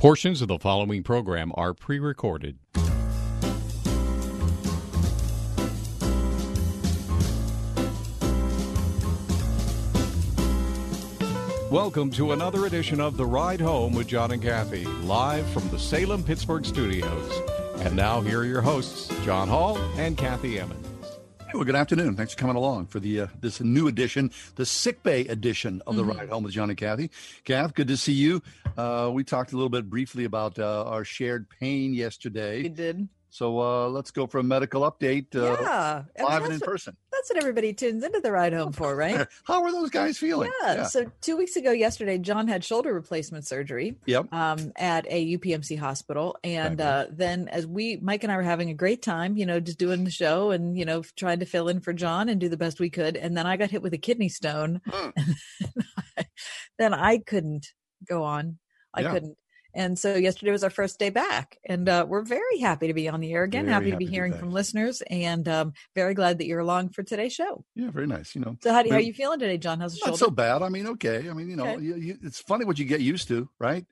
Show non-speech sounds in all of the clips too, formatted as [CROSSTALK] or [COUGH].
Portions of the following program are pre recorded. Welcome to another edition of The Ride Home with John and Kathy, live from the Salem Pittsburgh studios. And now, here are your hosts, John Hall and Kathy Emmons. Well, good afternoon. Thanks for coming along for the uh, this new edition, the sick bay edition of the Mm-hmm. Ride Home with John and Kathy. Kath, good to see you. Uh, we talked a little bit briefly about uh, our shared pain yesterday. You did. So uh, let's go for a medical update uh, yeah. And live and in what- person. That's what everybody tunes into the ride home for, right? [LAUGHS] How are those guys feeling? Yeah. So two weeks ago, yesterday, John had shoulder replacement surgery Yep. um, at a UPMC hospital, and uh, then as we, Mike and I, were having a great time, you know, just doing the show and you know trying to fill in for John and do the best we could, and then I got hit with a kidney stone, Mm. [LAUGHS] then I couldn't go on. I Yeah. couldn't. And so yesterday was our first day back, and uh, we're very happy to be on the air again. Very happy to happy be to be hearing from listeners, and um, very glad that you're along for today's show. Yeah, very nice. You know, So how do how Well, you feeling today, John? How's the not shoulder? so bad. I mean, okay. I mean, you know, Okay. you, you, it's funny what you get used to, right?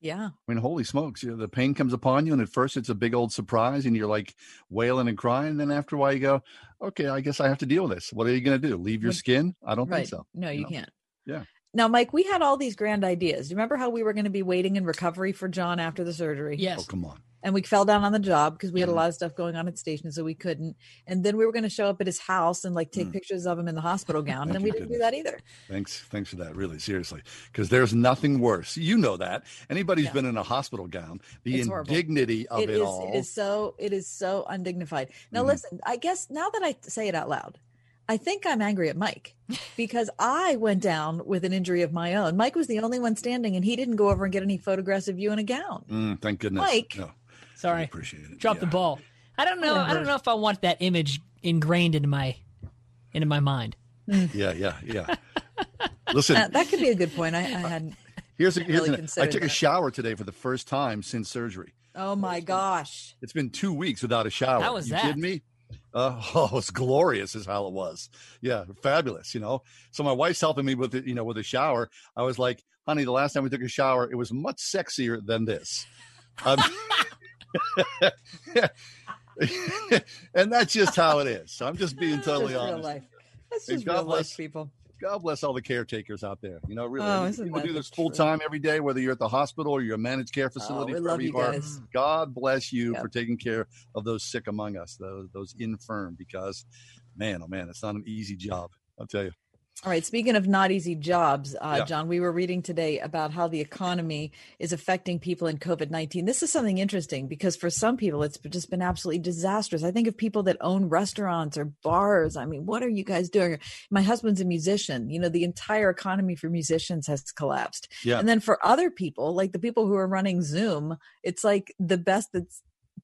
yeah, I mean, holy smokes! You know, the pain comes upon you, and at first it's a big old surprise, and you're like wailing and crying. And then after a while, you go, "Okay, I guess I have to deal with this. What are you going to do? Leave your skin? I don't right. think so. No, you know? can't. Yeah. Now, Mike, we had all these grand ideas. You remember how we were going to be waiting in recovery for John after the surgery? Yes. Oh, come on. And we fell down on the job because we had a Mhm. lot of stuff going on at station, so we couldn't. And then we were going to show up at his house and like take Mm. pictures of him in the hospital [LAUGHS] gown. And then we didn't do that either. Thanks, thanks for that. Really, seriously, because there's nothing worse. You know that. Anybody who's Yeah. been in a hospital gown, the It's horrible. indignity of It it, is. all. It is so. It is so undignified. Now, Mhm. listen. I guess now that I say it out loud, I think I'm angry at Mike [LAUGHS] because I went down with an injury of my own. Mike was the only one standing, and he didn't go over and get any photographs of you in a gown. Mm, thank goodness. Mike. No, Sorry. appreciate it. Drop Yeah. the ball. I don't know. I Whatever. don't know if I want that image ingrained into my into my mind. Yeah, yeah, yeah. [LAUGHS] Listen, Uh, that could be a good point. I, I hadn't. here's a, here's really an- I considered took a shower today for the first time since surgery. Oh my gosh. It's been two weeks without a shower. How was you that? kidding me? Uh, [LAUGHS] oh, it's glorious, is how it was. Yeah, fabulous. You know, so my wife's helping me with it. You know, with a shower. I was like, honey, the last time we took a shower, it was much sexier than this. Um, [LAUGHS] and that's just how it is. So I'm just being [LAUGHS] totally just real honest. life. That's just God real bless- life, people. God bless all the caretakers out there. You know, really, Oh, I mean, isn't people do this full time every day, whether you're at the hospital or you're a managed care Oh, facility. we love you guys. God bless you Yep. for taking care of those sick among us, those those infirm, because man, oh man, it's not an easy job. I'll tell you. All right. Speaking of not easy jobs, uh, Yeah. John, we were reading today about how the economy is affecting people in COVID 19. This is something interesting because for some people, it's just been absolutely disastrous. I think of people that own restaurants or bars. I mean, what are you guys doing? My husband's a musician. You know, the entire economy for musicians has collapsed. Yeah. And then for other people, like the people who are running Zoom, it's like the best that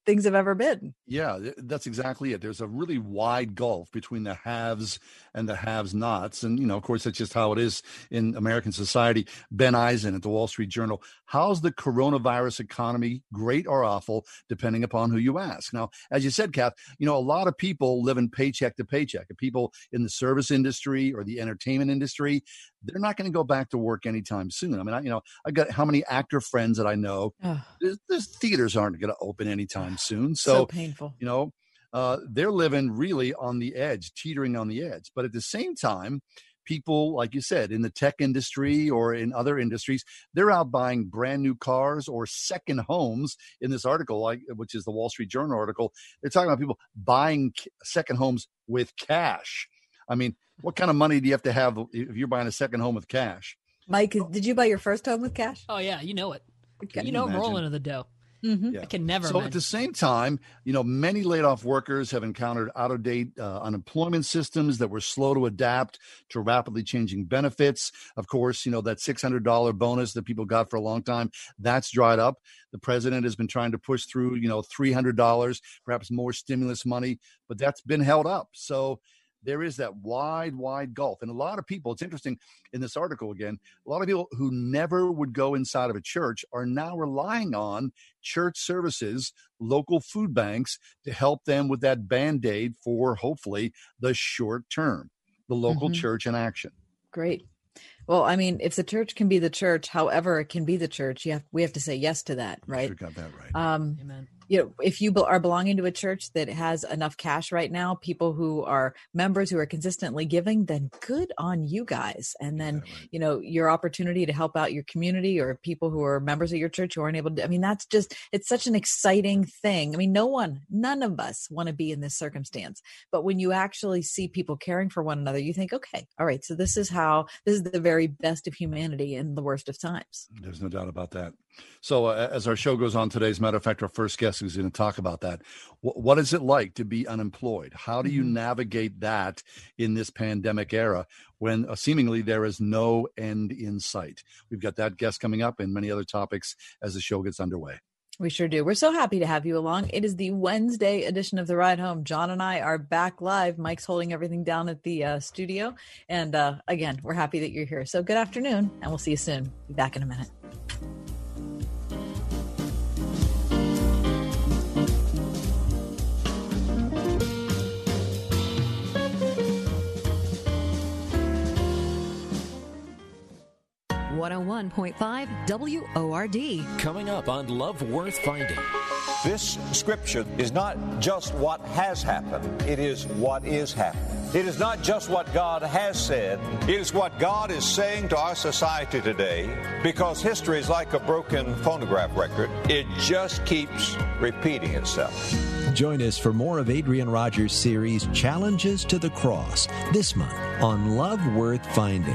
things have ever been. Yeah, that's exactly it. There's a really wide gulf between the haves and the haves nots. And, you know, of course, that's just how it is in American society. Ben Eisen at the Wall Street Journal. How's the coronavirus economy great or awful, depending upon who you ask? Now, as you said, Kath, you know, a lot of people live in paycheck to paycheck. People in the service industry or the entertainment industry, they're not going to go back to work anytime soon. I mean, I, you know, I got how many actor friends that I know, Oh, there's, there's theaters aren't going to open anytime soon. so, so painful. you know uh, they're living really on the edge teetering on the edge but at the same time people like you said in the tech industry or in other industries they're out buying brand new cars or second homes in this article like which is the wall street journal article they're talking about people buying second homes with cash i mean what kind of money do you have to have if you're buying a second home with cash Mike, did you buy your first home with cash? Oh yeah, you know it. Okay. You know I'm rolling in the dough. Mm-hmm. Yeah. I can never. So imagine. at the same time, you know, many laid off workers have encountered out of date uh, unemployment systems that were slow to adapt to rapidly changing benefits. Of course, you know that six hundred dollar bonus that people got for a long time that's dried up. The president has been trying to push through, you know, three hundred dollars, perhaps more stimulus money, but that's been held up. So there is that wide, wide gulf. And a lot of people, it's interesting in this article again, a lot of people who never would go inside of a church are now relying on church services, local food banks to help them with that band aid for hopefully the short term, the local mm-hmm. church in action. Great. Well, I mean, if the church can be the church, however it can be the church, you have we have to say yes to that, right? Sure got that right. Um, Amen you know, if you are belonging to a church that has enough cash right now, people who are members who are consistently giving, then good on you guys. And then, yeah, right. you know, your opportunity to help out your community or people who are members of your church who aren't able to, I mean, that's just, it's such an exciting thing. I mean, no one, none of us want to be in this circumstance. But when you actually see people caring for one another, you think, okay, all right, so this is how, this is the very best of humanity in the worst of times. There's no doubt about that. So, uh, as our show goes on today, as a matter of fact, our first guest is going to talk about that. W- what is it like to be unemployed? How do you mm-hmm. navigate that in this pandemic era when uh, seemingly there is no end in sight? We've got that guest coming up and many other topics as the show gets underway. We sure do. We're so happy to have you along. It is the Wednesday edition of The Ride Home. John and I are back live. Mike's holding everything down at the uh, studio. And uh, again, we're happy that you're here. So good afternoon, and we'll see you soon. Be back in a minute. 101.5 WORD. Coming up on Love Worth Finding. This scripture is not just what has happened, it is what is happening. It is not just what God has said, it is what God is saying to our society today because history is like a broken phonograph record. It just keeps repeating itself. Join us for more of Adrian Rogers' series Challenges to the Cross this month on Love Worth Finding.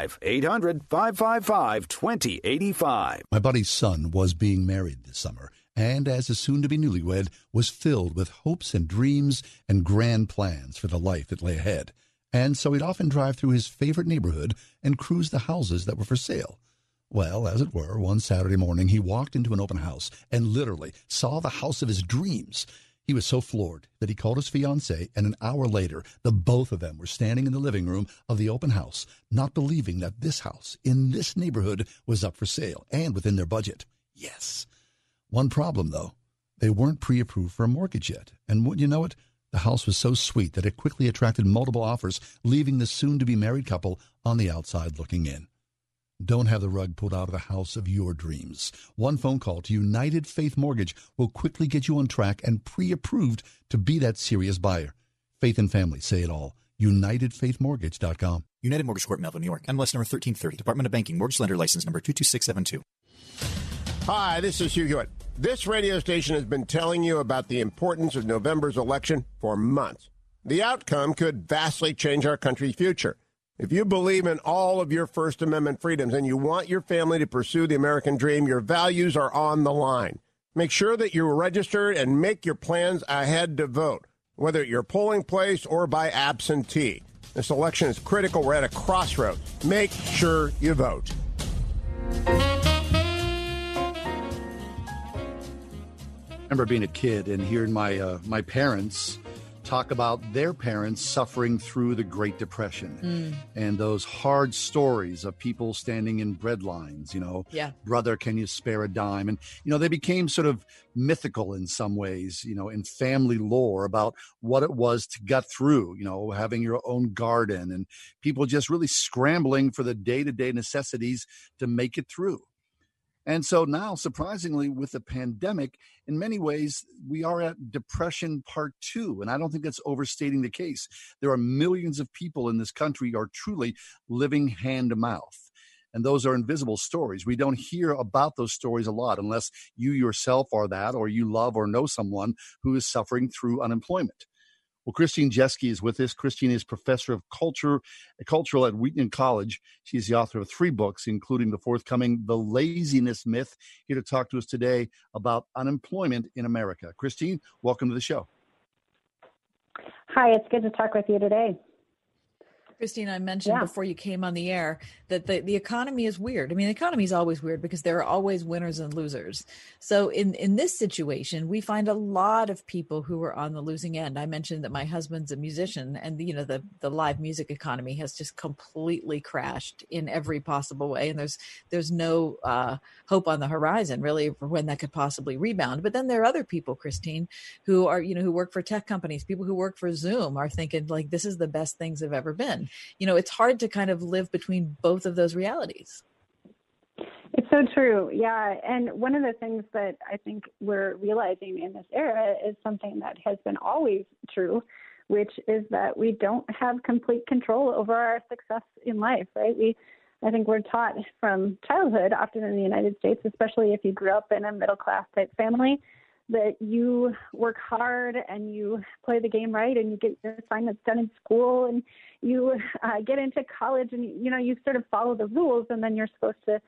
800 555 2085. My buddy's son was being married this summer, and as a soon to be newlywed, was filled with hopes and dreams and grand plans for the life that lay ahead. And so he'd often drive through his favorite neighborhood and cruise the houses that were for sale. Well, as it were, one Saturday morning, he walked into an open house and literally saw the house of his dreams. He was so floored that he called his fiancee, and an hour later, the both of them were standing in the living room of the open house, not believing that this house in this neighborhood was up for sale and within their budget. Yes. One problem, though. They weren't pre approved for a mortgage yet. And wouldn't you know it? The house was so sweet that it quickly attracted multiple offers, leaving the soon to be married couple on the outside looking in. Don't have the rug pulled out of the house of your dreams. One phone call to United Faith Mortgage will quickly get you on track and pre approved to be that serious buyer. Faith and family say it all. UnitedFaithMortgage.com. United Mortgage Corp, Melville, New York. MLS number 1330. Department of Banking. Mortgage Lender License number 22672. Hi, this is Hugh Hewitt. This radio station has been telling you about the importance of November's election for months. The outcome could vastly change our country's future. If you believe in all of your First Amendment freedoms and you want your family to pursue the American dream, your values are on the line. Make sure that you're registered and make your plans ahead to vote, whether at your polling place or by absentee. This election is critical. We're at a crossroads. Make sure you vote. remember being a kid and hearing my uh, my parents talk about their parents suffering through the Great Depression Mm. and those hard stories of people standing in bread lines, you know, Yeah. brother, can you spare a dime? And, you know, they became sort of mythical in some ways, you know, in family lore about what it was to get through, you know, having your own garden and people just really scrambling for the day to day necessities to make it through. And so now, surprisingly, with the pandemic, in many ways, we are at depression part two. And I don't think that's overstating the case. There are millions of people in this country are truly living hand to mouth. And those are invisible stories. We don't hear about those stories a lot unless you yourself are that or you love or know someone who is suffering through unemployment. Well, Christine Jeske is with us. Christine is professor of culture, cultural at Wheaton College. She's the author of three books, including the forthcoming The Laziness Myth. Here to talk to us today about unemployment in America. Christine, welcome to the show. Hi, it's good to talk with you today. Christine, I mentioned Yeah. before you came on the air that the, the economy is weird. I mean, the economy is always weird because there are always winners and losers. So in, in this situation, we find a lot of people who are on the losing end. I mentioned that my husband's a musician and you know, the, the live music economy has just completely crashed in every possible way. And there's, there's no uh, hope on the horizon really for when that could possibly rebound. But then there are other people, Christine, who are, you know, who work for tech companies, people who work for Zoom are thinking like, this is the best things have ever been you know, it's hard to kind of live between both of those realities. It's so true. Yeah. And one of the things that I think we're realizing in this era is something that has been always true, which is that we don't have complete control over our success in life, right? We I think we're taught from childhood, often in the United States, especially if you grew up in a middle class type family, that you work hard and you play the game right and you get your assignments done in school and you uh, get into college and you know you sort of follow the rules and then you're supposed to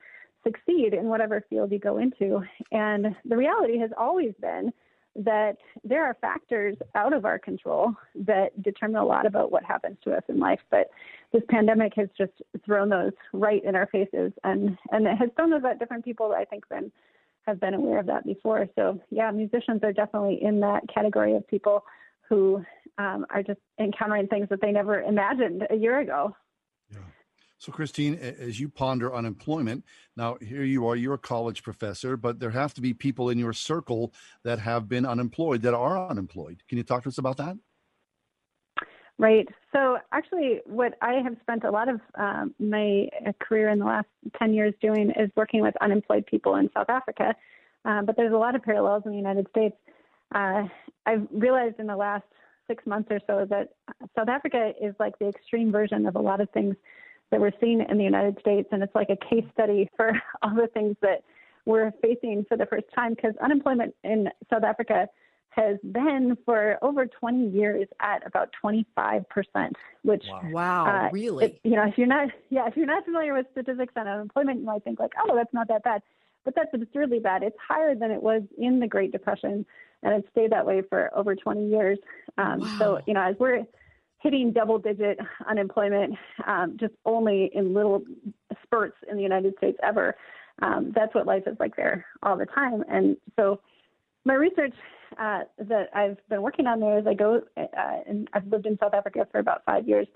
succeed in whatever field you go into. And the reality has always been that there are factors out of our control that determine a lot about what happens to us in life but this pandemic has just thrown those right in our faces and and it has thrown those at different people i think been have been aware of that before. So yeah, musicians are definitely in that category of people who um, are just encountering things that they never imagined a year ago. Yeah. So, Christine, as you ponder unemployment, now here you are, you're a college professor, but there have to be people in your circle that have been unemployed, that are unemployed. Can you talk to us about that? Right. So actually, what I have spent a lot of um, my career in the last 10 years doing is working with unemployed people in South Africa. Uh, but there's a lot of parallels in the United States. Uh, I've realized in the last six months or so that South Africa is like the extreme version of a lot of things that we're seeing in the United States. And it's like a case study [LAUGHS] for all the things that we're facing for the first time because unemployment in South Africa has been for over 20 years at about 25%, which Wow, uh, really? it- you know, if you're not, yeah, if you're not familiar with statistics on unemployment, you might think like, oh, that's not that bad, but that's absurdly bad. It's higher than it was in the Great Depression, and it's stayed that way for over 20 years. Um, So, you know, as we're hitting double-digit unemployment, um, just only in little spurts in the United States ever, um, that's what life is like there all the time. And so, my research uh, that I've been working on there is I go, uh, and I've lived in South Africa for about five years,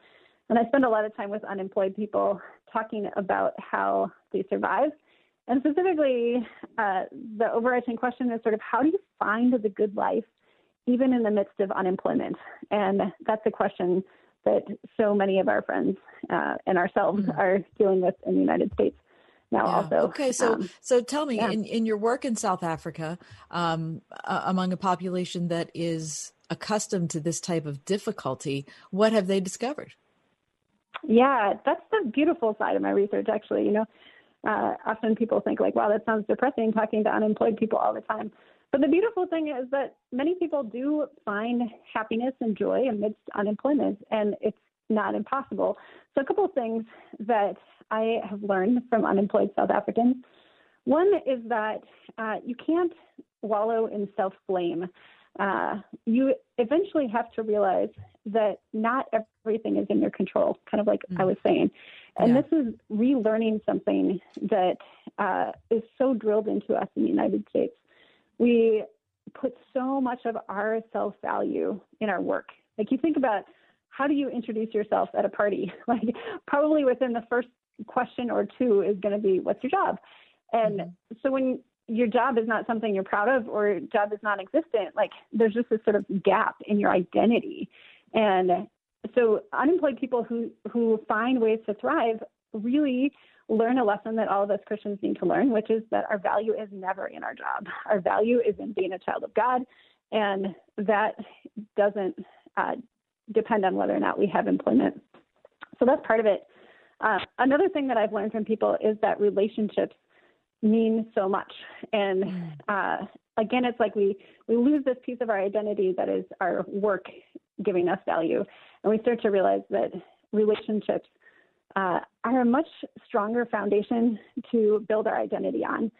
and I spend a lot of time with unemployed people talking about how they survive. And specifically, uh, the overarching question is sort of how do you find the good life even in the midst of unemployment? And that's a question that so many of our friends uh, and ourselves are dealing with in the United States now Yeah. also. okay, so Um, so tell me, yeah. in, in your work in South Africa, um, uh, among a population that is accustomed to this type of difficulty, what have they discovered? Yeah, that's the beautiful side of my research, actually. You know, uh, often people think like, wow, that sounds depressing talking to unemployed people all the time. But the beautiful thing is that many people do find happiness and joy amidst unemployment, and it's not impossible. So, a couple of things that I have learned from unemployed South Africans. One is that uh, you can't wallow in self blame. Uh, you eventually have to realize that not everything is in your control, kind of like I was saying. And Yeah. this is relearning something that uh, is so drilled into us in the United States. We put so much of our self value in our work. Like you think about how do you introduce yourself at a party? [LAUGHS] Like probably within the first question or two is going to be what's your job? And mm-hmm. so when your job is not something you're proud of or your job is non-existent, like there's just this sort of gap in your identity. And so unemployed people who who find ways to thrive really learn a lesson that all of us Christians need to learn, which is that our value is never in our job. Our value is in being a child of God, and that doesn't uh, depend on whether or not we have employment. So that's part of it. Uh, another thing that I've learned from people is that relationships mean so much, and mm. uh, again, it's like we we lose this piece of our identity that is our work giving us value, and we start to realize that relationships uh, are a much stronger foundation to build our identity on.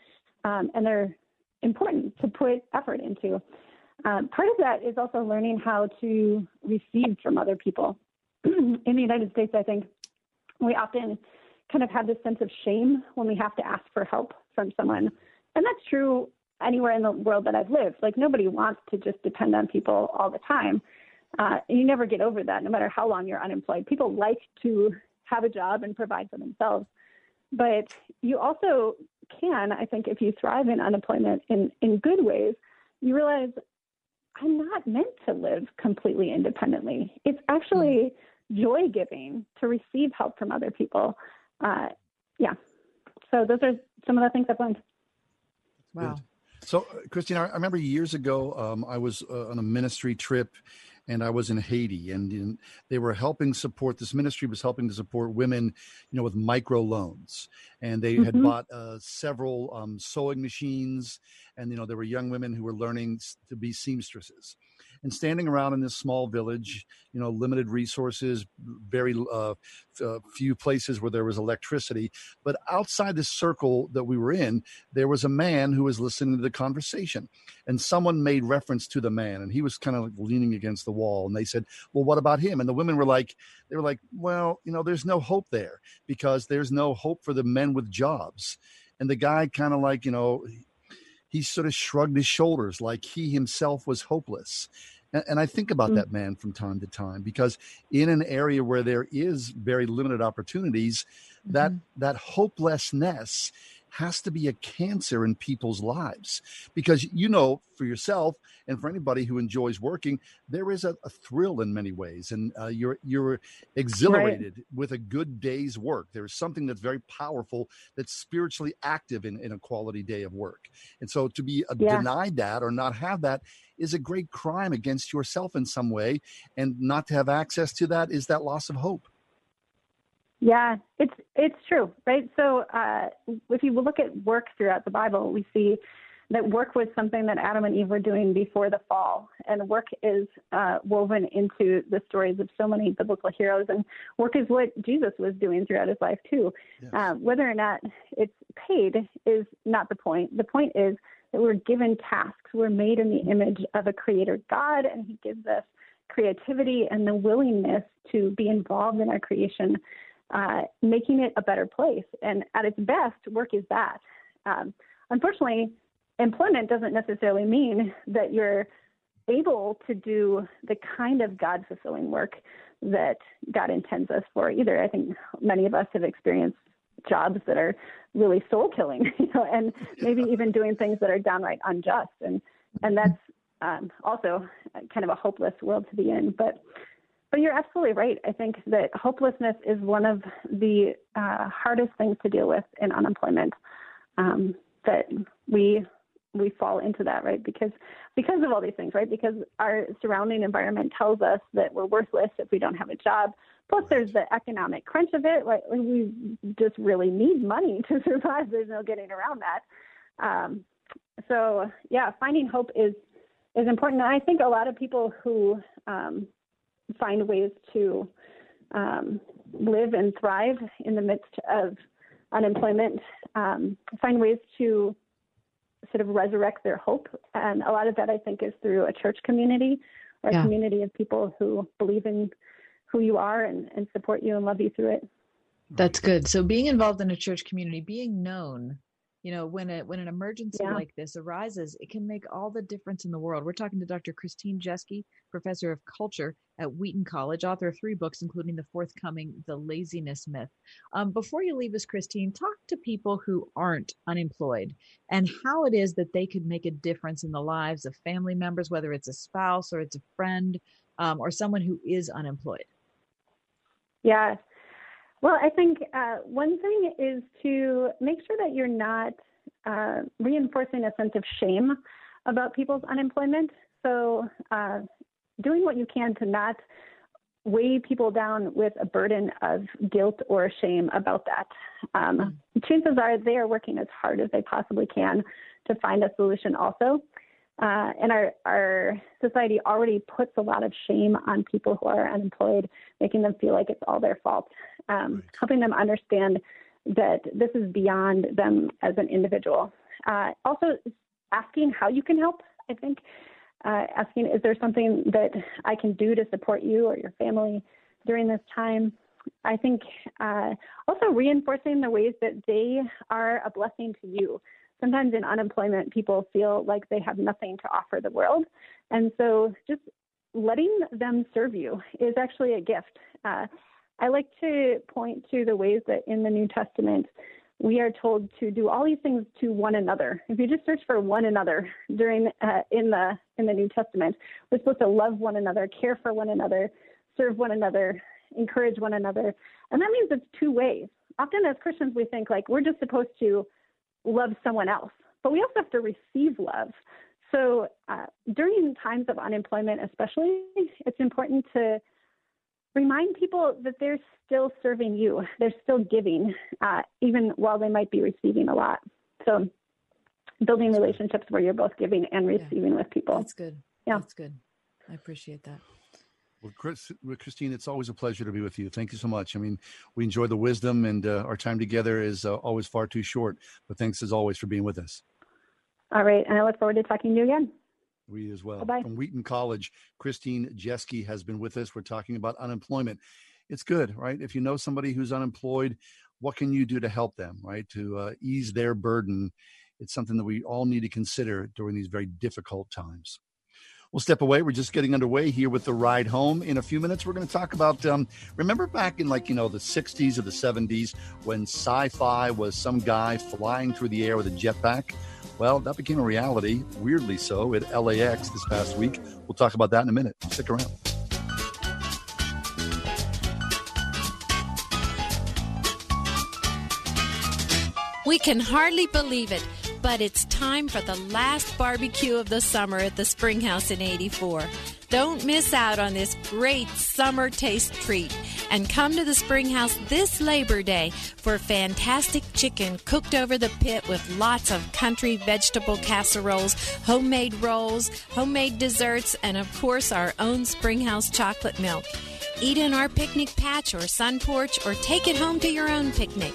Um, and they're important to put effort into. Um, part of that is also learning how to receive from other people. [CLEARS THROAT] in the United States, I think we often kind of have this sense of shame when we have to ask for help from someone. And that's true anywhere in the world that I've lived. Like nobody wants to just depend on people all the time. Uh, you never get over that, no matter how long you're unemployed. People like to have a job and provide for themselves. But you also can, I think, if you thrive in unemployment in, in good ways, you realize I'm not meant to live completely independently. It's actually mm. Joy giving to receive help from other people. Uh, yeah. So those are some of the things I've learned. Wow. So, uh, Christine, I remember years ago, um, I was uh, on a ministry trip and I was in Haiti, and in, they were helping support. This ministry was helping to support women, you know, with micro loans, and they mm-hmm. had bought uh, several um, sewing machines, and you know, there were young women who were learning to be seamstresses and standing around in this small village, you know, limited resources, very uh, uh, few places where there was electricity. But outside the circle that we were in, there was a man who was listening to the conversation, and someone made reference to the man, and he was kind of like leaning against the wall, and they said, "Well, what about him?" And the women were like, "They were like, well, you know, there's no hope there because there's no hope for the men with jobs." And the guy kind of like, you know, he sort of shrugged his shoulders like he himself was hopeless. And, and I think about mm-hmm. that man from time to time because in an area where there is very limited opportunities, mm-hmm. that that hopelessness has to be a cancer in people's lives. Because you know for yourself and for anybody who enjoys working there is a, a thrill in many ways. And uh, you're you're exhilarated right. with a good day's work. There's something that's very powerful that's spiritually active in, in a quality day of work. And so to be uh, yeah. denied that or not have that is a great crime against yourself in some way. And not to have access to that is that loss of hope yeah, it's it's true, right? So uh, if you look at work throughout the Bible, we see that work was something that Adam and Eve were doing before the fall, and work is uh, woven into the stories of so many biblical heroes, and work is what Jesus was doing throughout his life too. Yes. Uh, whether or not it's paid is not the point. The point is that we're given tasks. We're made in the image of a creator God, and He gives us creativity and the willingness to be involved in our creation uh, making it a better place. And at its best, work is that. Um, unfortunately, employment doesn't necessarily mean that you're able to do the kind of God fulfilling work that God intends us for either. I think many of us have experienced jobs that are really soul killing, [LAUGHS] you know, and maybe even doing things that are downright unjust. And and that's um, also kind of a hopeless world to be in. But but you're absolutely right. I think that hopelessness is one of the uh, hardest things to deal with in unemployment. Um, that we we fall into that, right? Because because of all these things, right? Because our surrounding environment tells us that we're worthless if we don't have a job. Plus, there's the economic crunch of it. Right? We just really need money [LAUGHS] to survive. There's no getting around that. Um, so, yeah, finding hope is is important. And I think a lot of people who um, find ways to um, live and thrive in the midst of unemployment, um, find ways to sort of resurrect their hope. And a lot of that, I think, is through a church community or yeah. a community of people who believe in who you are and, and support you and love you through it. That's good. So being involved in a church community, being known you know when a when an emergency Yeah. like this arises it can make all the difference in the world we're talking to dr christine jeske professor of culture at wheaton college author of three books including the forthcoming the laziness myth um, before you leave us christine talk to people who aren't unemployed and how it is that they could make a difference in the lives of family members whether it's a spouse or it's a friend um, or someone who is unemployed Yeah. Well, I think uh, one thing is to make sure that you're not uh, reinforcing a sense of shame about people's unemployment. So, uh, doing what you can to not weigh people down with a burden of guilt or shame about that. Um, chances are they are working as hard as they possibly can to find a solution, also. Uh, and our, our society already puts a lot of shame on people who are unemployed, making them feel like it's all their fault. Um, Helping them understand that this is beyond them as an individual. Uh, also, asking how you can help, I think. Uh, asking, is there something that I can do to support you or your family during this time? I think uh, also reinforcing the ways that they are a blessing to you sometimes in unemployment, people feel like they have nothing to offer the world. And so just letting them serve you is actually a gift. Uh, I like to point to the ways that in the New Testament, we are told to do all these things to one another. If you just search for one another during uh, in the in the New Testament, we're supposed to love one another, care for one another, serve one another, encourage one another, and that means it's two ways. Often as Christians, we think like we're just supposed to love someone else, but we also have to receive love. So uh, during times of unemployment, especially, it's important to remind people that they're still serving you. They're still giving, uh, even while they might be receiving a lot. So building relationships where you're both giving and receiving with people. That's good. Yeah. That's good. I appreciate that. Well, Chris, Christine, it's always a pleasure to be with you. Thank you so much. I mean, we enjoy the wisdom, and uh, our time together is uh, always far too short. But thanks as always for being with us. All right. And I look forward to talking to you again. We as well. Bye-bye. From Wheaton College, Christine Jeske has been with us. We're talking about unemployment. It's good, right? If you know somebody who's unemployed, what can you do to help them, right? To uh, ease their burden. It's something that we all need to consider during these very difficult times. We'll step away. We're just getting underway here with the ride home. In a few minutes, we're going to talk about. Um, remember back in like you know the '60s or the '70s when sci-fi was some guy flying through the air with a jetpack. Well, that became a reality, weirdly so, at LAX this past week. We'll talk about that in a minute. Stick around. We can hardly believe it, but it's time for the last barbecue of the summer at the Springhouse in 84. Don't miss out on this great summer taste treat and come to the Springhouse this Labor Day for fantastic chicken cooked over the pit with lots of country vegetable casseroles, homemade rolls, homemade desserts, and of course our own Springhouse chocolate milk. Eat in our picnic patch or sun porch or take it home to your own picnic.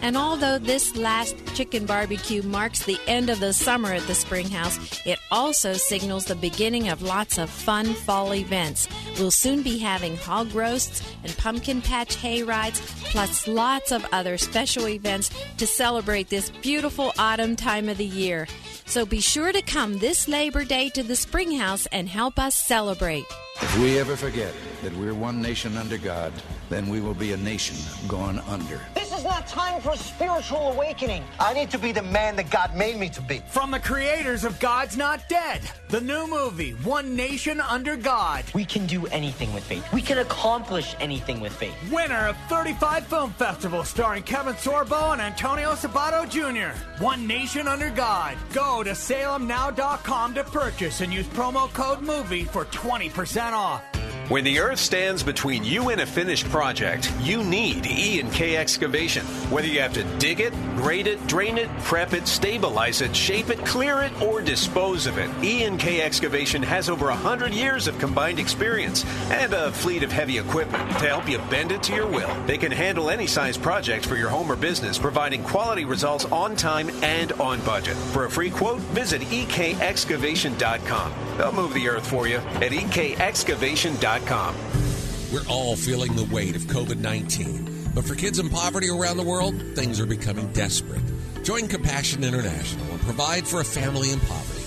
And although this last chicken barbecue marks the end of the summer at the Springhouse, it also signals the beginning of lots of fun fall events. We'll soon be having hog roasts and pumpkin patch hay rides, plus lots of other special events to celebrate this beautiful autumn time of the year. So be sure to come this Labor Day to the Springhouse and help us celebrate. If we ever forget that we're one nation under God, then we will be a nation gone under. This is not time for a spiritual awakening. I need to be the man that God made me to be. From the creators of God's Not Dead, the new movie, One Nation Under God. We can do anything with faith. We can accomplish anything with faith. Winner of 35 Film Festivals starring Kevin Sorbo and Antonio Sabato Jr. One Nation Under God. Go to salemnow.com to purchase and use promo code MOVIE for 20% off. When the earth stands between you and a finished project, you need E&K Excavation. Whether you have to dig it, grade it, drain it, prep it, stabilize it, shape it, clear it, or dispose of it, E&K Excavation has over 100 years of combined experience and a fleet of heavy equipment to help you bend it to your will. They can handle any size project for your home or business, providing quality results on time and on budget. For a free quote, visit ekexcavation.com. They'll move the earth for you at ekexcavation.com. We're all feeling the weight of COVID 19. But for kids in poverty around the world, things are becoming desperate. Join Compassion International and provide for a family in poverty.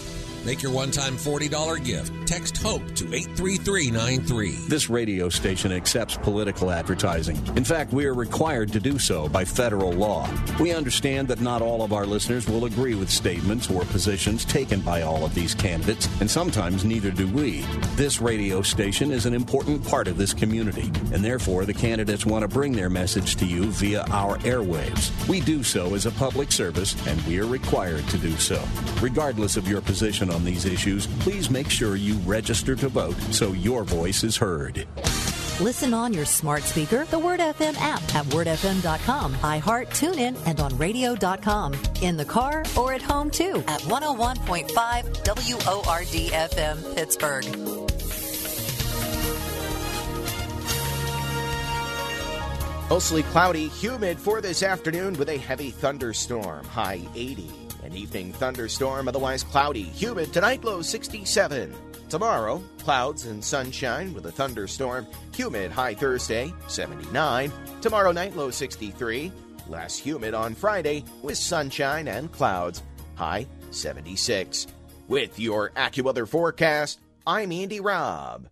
Make your one time $40 gift. Text HOPE to 83393. This radio station accepts political advertising. In fact, we are required to do so by federal law. We understand that not all of our listeners will agree with statements or positions taken by all of these candidates, and sometimes neither do we. This radio station is an important part of this community, and therefore the candidates want to bring their message to you via our airwaves. We do so as a public service, and we are required to do so. Regardless of your position on these issues, please make sure you register to vote so your voice is heard. Listen on your smart speaker, the Word FM app at wordfm.com, iHeart, TuneIn, and on radio.com. In the car or at home too at 101.5 WORD FM Pittsburgh. Mostly cloudy, humid for this afternoon with a heavy thunderstorm, high 80. An evening thunderstorm, otherwise cloudy, humid tonight, low 67. Tomorrow, clouds and sunshine with a thunderstorm, humid high Thursday, 79. Tomorrow night, low 63. Less humid on Friday with sunshine and clouds, high 76. With your AccuWeather forecast, I'm Andy Robb.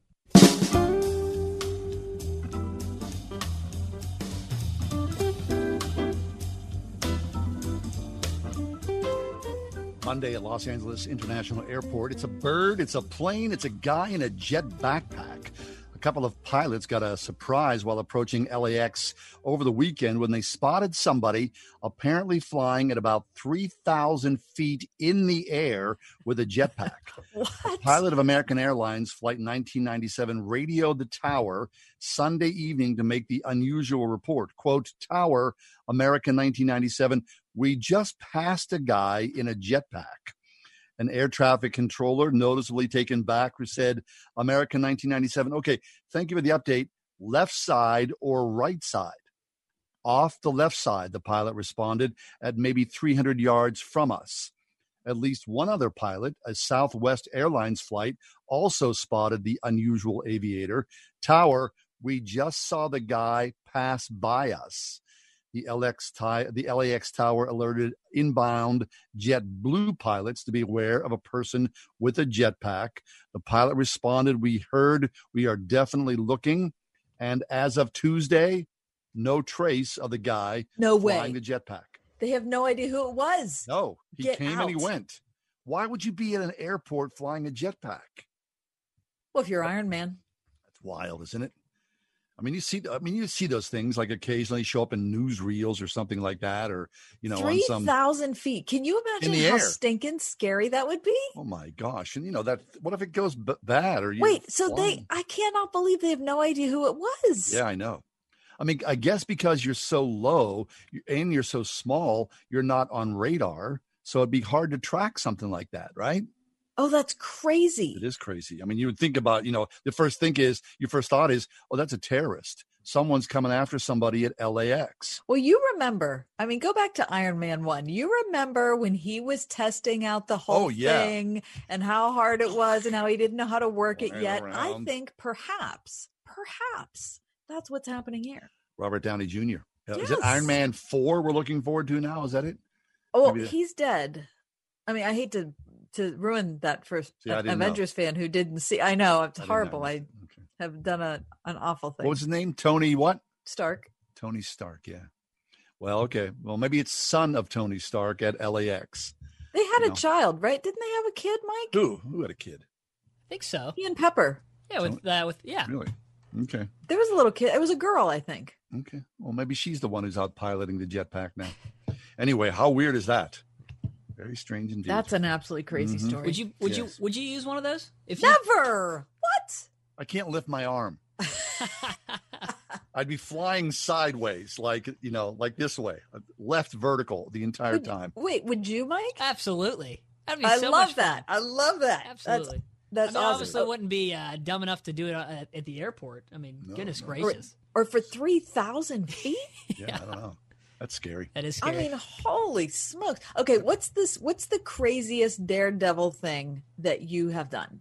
Monday at Los Angeles International Airport. It's a bird, it's a plane, it's a guy in a jet backpack. A couple of pilots got a surprise while approaching LAX over the weekend when they spotted somebody apparently flying at about 3,000 feet in the air with a jetpack. [LAUGHS] a pilot of American Airlines Flight 1997 radioed the tower Sunday evening to make the unusual report. Quote, Tower, American 1997, we just passed a guy in a jetpack. An air traffic controller, noticeably taken back, said, American 1997, okay, thank you for the update. Left side or right side? Off the left side, the pilot responded, at maybe 300 yards from us. At least one other pilot, a Southwest Airlines flight, also spotted the unusual aviator. Tower, we just saw the guy pass by us. The, LX tie, the LAX tower alerted inbound JetBlue pilots to be aware of a person with a jetpack. The pilot responded, We heard we are definitely looking. And as of Tuesday, no trace of the guy No flying way. the jetpack. They have no idea who it was. No, he Get came and he went. Why would you be at an airport flying a jetpack? Well, if you're Iron Man, That's wild, isn't it? I mean, you see, I mean, you see those things like occasionally show up in newsreels or something like that, or you know, on three some. thousand feet. Can you imagine how air. stinking scary that would be? Oh my gosh! And you know that. What if it goes b- bad? Or you Wait, so flying? they? I cannot believe they have no idea who it was. Yeah, I know. I mean, I guess because you're so low and you're so small, you're not on radar, so it'd be hard to track something like that, right? Oh, that's crazy. It is crazy. I mean, you would think about, you know, the first thing is your first thought is, oh, that's a terrorist. Someone's coming after somebody at LAX. Well, you remember, I mean, go back to Iron Man 1. You remember when he was testing out the whole Oh, yeah. thing and how hard it was and how he didn't know how to work it yet? I think perhaps, perhaps that's what's happening here. Robert Downey Jr. Uh, Is it Iron Man 4 we're looking forward to now? Is that it? Oh, Maybe- he's dead. I mean, I hate to to ruin that first See, I didn't know. Avengers fan who didn't see. I know it's I didn't know. horrible. I have done a an awful thing. What was his name? Tony what? Stark. Tony Stark, yeah. Well, okay. Well, maybe it's son of Tony Stark at LAX. They had You a know. child, right? Didn't they have a kid, Mike? Who? Who had a kid? I think so. He and Pepper. Yeah, with uh, with yeah. Really? Okay. There was a little kid. It was a girl, I think. Okay. Well, maybe she's the one who's out piloting the jetpack now. Anyway, how weird is that? Very strange indeed. That's an absolutely crazy Mhm. story. Would you would Yes. you would you use one of those? If you, What? I can't lift my arm. [LAUGHS] I'd be flying sideways, like you know, like this way, left vertical the entire Would- time. Wait, would you, Mike? Absolutely. That'd be I so love much that. I love that. Absolutely. That's, that's I mean, awesome. obviously wouldn't be uh, dumb enough to do it at, at the airport. I mean, goodness Or, gracious. or for three thousand feet. [LAUGHS] Yeah, I don't know. That's scary. That is scary. I mean, holy smokes. Okay, what's this? What's the craziest daredevil thing that you have done?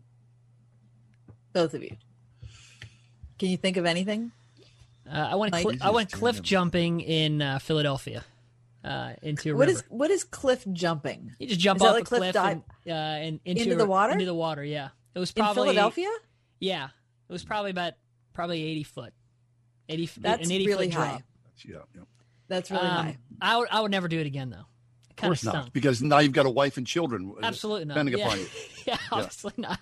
Both of you. Can you think of anything? uh, I went Like- cli- I went cliff jumping in uh, Philadelphia. uh, into a What river. is what is cliff jumping? You just jump Is off like a cliff cliff dive? and, uh, and into, Into the water? Into the water, yeah. It was In probably Philadelphia? Yeah, it was probably about probably eighty foot, eighty. That's an eighty really foot high. drop. Yeah, yeah. That's really Um, high. I would I would never do it again though. Of Kind of course not, because now you've got a wife and children. uh, Absolutely not. Depending yeah. upon you. [LAUGHS] yeah, obviously not.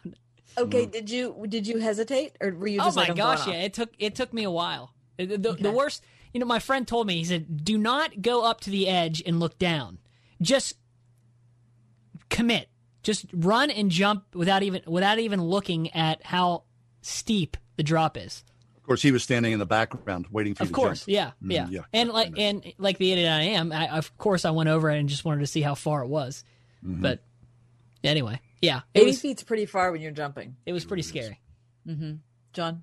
Okay, did you did you hesitate or were you oh just my gosh, yeah. It took it took me a while. The, the, the worst, you know, my friend told me he said, "Do not go up to the edge and look down. Just commit. Just run and jump without even without even looking at how steep the drop is." Of course, he was standing in the background waiting for you Of to course, jump. yeah, Mm, yeah, yeah. and like and like the idiot I am, I, of course I went over it and just wanted to see how far it was. Mm-hmm. But anyway, yeah, 80 was feet's pretty far when you're jumping. it was pretty scary. Mm-hmm. John?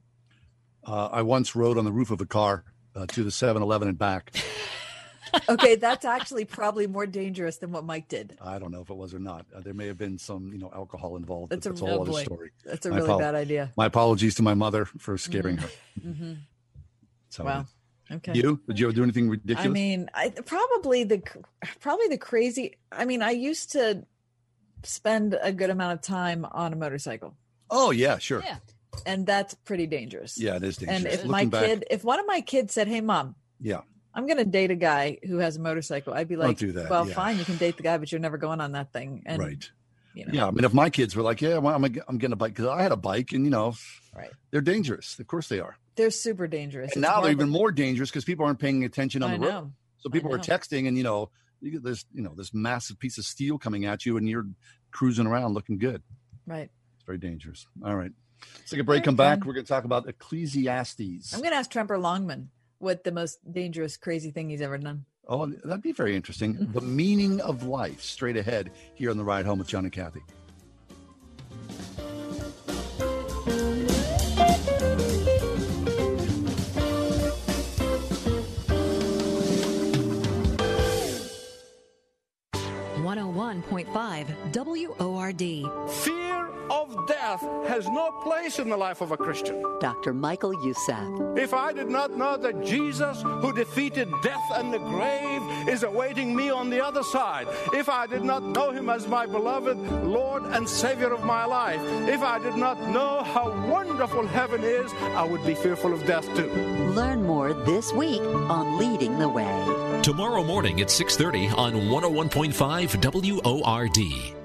Uh, I once rode on the roof of a car uh, to the 7-Eleven and back. [LAUGHS] Okay, that's actually probably more dangerous than what Mike did. I don't know if it was or not. Uh, there may have been some, you know, alcohol involved. That's a- that's oh, a whole other boy. story. That's a My really apol- bad idea. My apologies to my mother for scaring her. Mm-hmm. So, Wow. Okay. You did you ever do anything ridiculous? I mean, I probably the probably the crazy. I mean, I used to spend a good amount of time on a motorcycle, oh yeah, sure. Yeah. and that's pretty dangerous. Yeah, it is dangerous. And if Looking my back, kid, if one of my kids said, "Hey, mom, yeah, I'm going to date a guy who has a motorcycle," I'd be like, do that, "Well, yeah. fine, you can date the guy, but you're never going on that thing." And, right. You know, Yeah, I mean, if my kids were like, "Yeah, well, I'm, I'm getting a bike," because I had a bike, and you know, Right. they're dangerous. Of course, they are. they're super dangerous. And It's now they're even more dangerous because people aren't paying attention on I the road. know. So people are texting, and you know, you get this, you know, this massive piece of steel coming at you, and you're cruising around looking good. Right. It's very dangerous. All right, let's take a break. Come back. We're going to talk about Ecclesiastes. I'm going to ask Tremper Longman what the most dangerous, crazy thing he's ever done. Oh, that'd be very interesting. [LAUGHS] the meaning of life, straight ahead here on the ride home with John and Kathy. One hundred one point five WORD. Fear of death has no place in the life of a Christian. Dr. Michael Youssef. If I did not know that Jesus, who defeated death and the grave, is awaiting me on the other side, if I did not know him as my beloved Lord and Savior of my life, if I did not know how wonderful heaven is, I would be fearful of death too. Learn more this week on Leading the Way. Tomorrow morning at 6:30 on 101.5 WORD.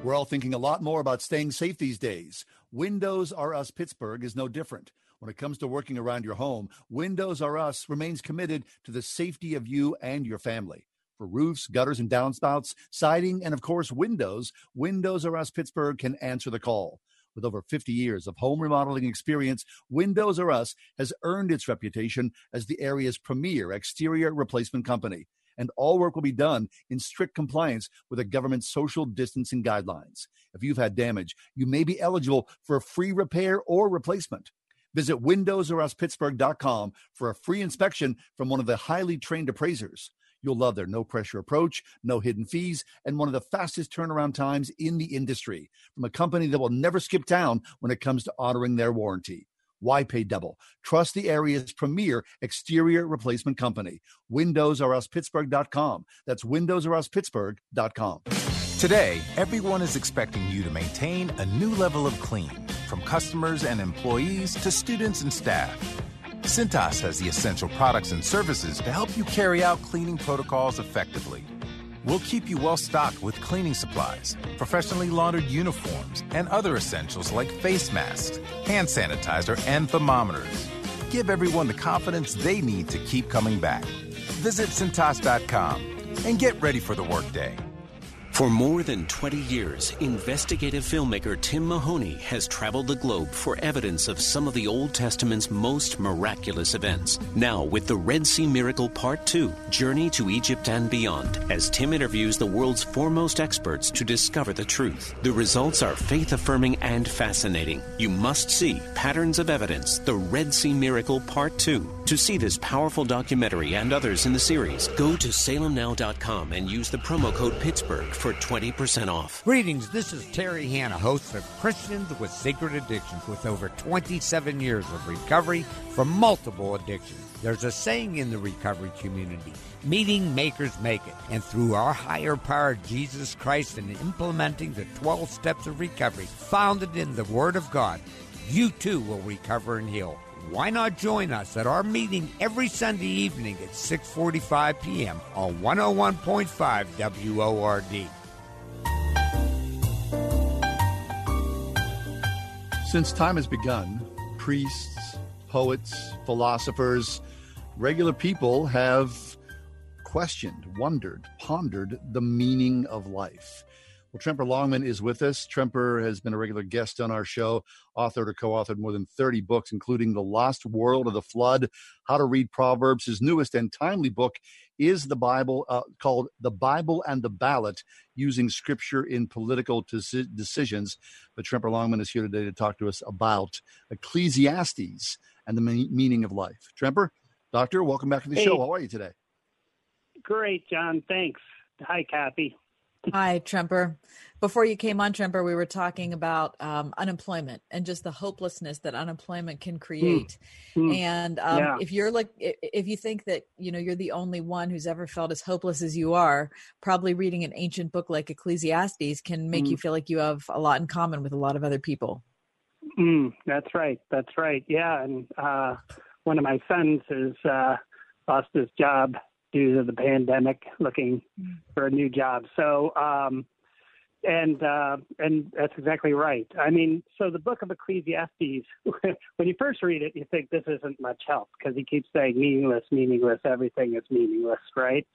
We're all thinking a lot more about staying safe these days. Windows R Us Pittsburgh is no different. When it comes to working around your home, Windows R Us remains committed to the safety of you and your family. For roofs, gutters, and downspouts, siding, and of course, windows, Windows R Us Pittsburgh can answer the call. With over 50 years of home remodeling experience, Windows R Us has earned its reputation as the area's premier exterior replacement company. And all work will be done in strict compliance with the government's social distancing guidelines. If you've had damage, you may be eligible for a free repair or replacement. Visit windowsoruspittsburgh.com for a free inspection from one of the highly trained appraisers. You'll love their no pressure approach, no hidden fees, and one of the fastest turnaround times in the industry from a company that will never skip town when it comes to honoring their warranty. Why pay double? Trust the area's premier exterior replacement company. WindowsRUsPittsburgh.com. That's WindowsRUsPittsburgh.com. Today, everyone is expecting you to maintain a new level of clean, from customers and employees to students and staff. Cintas has the essential products and services to help you carry out cleaning protocols effectively. We'll keep you well stocked with cleaning supplies, professionally laundered uniforms, and other essentials like face masks, hand sanitizer, and thermometers. Give everyone the confidence they need to keep coming back. Visit Cintas.com and get ready for the workday. For more than 20 years, investigative filmmaker Tim Mahoney has traveled the globe for evidence of some of the Old Testament's most miraculous events. Now, with the Red Sea Miracle Part 2 Journey to Egypt and Beyond, as Tim interviews the world's foremost experts to discover the truth. The results are faith affirming and fascinating. You must see Patterns of Evidence The Red Sea Miracle Part 2. To see this powerful documentary and others in the series, go to salemnow.com and use the promo code Pittsburgh for 20% off. Greetings, this is Terry Hanna, host of Christians with Secret Addictions, with over 27 years of recovery from multiple addictions. There's a saying in the recovery community meeting makers make it. And through our higher power, Jesus Christ, and implementing the 12 steps of recovery founded in the Word of God, you too will recover and heal. Why not join us at our meeting every Sunday evening at 6:45 p.m. on 101.5 WORD. Since time has begun, priests, poets, philosophers, regular people have questioned, wondered, pondered the meaning of life. Well, Tremper Longman is with us. Tremper has been a regular guest on our show, authored or co authored more than 30 books, including The Lost World of the Flood, How to Read Proverbs. His newest and timely book is the Bible, uh, called The Bible and the Ballot Using Scripture in Political Deci- Decisions. But Tremper Longman is here today to talk to us about Ecclesiastes and the me- meaning of life. Tremper, Doctor, welcome back to the Hey. show. How are you today? Great, John. Thanks. Hi, Kathy. Hi, Tremper. Before you came on, Tremper, we were talking about um, unemployment and just the hopelessness that unemployment can create. Hmm. And um, Yeah. if you're like, if you think that you know you're the only one who's ever felt as hopeless as you are, probably reading an ancient book like Ecclesiastes can make Hmm. you feel like you have a lot in common with a lot of other people. Mm, that's right. That's right. Yeah. And uh, one of my sons has uh, lost his job due to the pandemic, looking for a new job. So, um, and uh, and that's exactly right. I mean, so the book of Ecclesiastes, [LAUGHS] when you first read it, you think this isn't much help because he keeps saying meaningless, meaningless, everything is meaningless, right?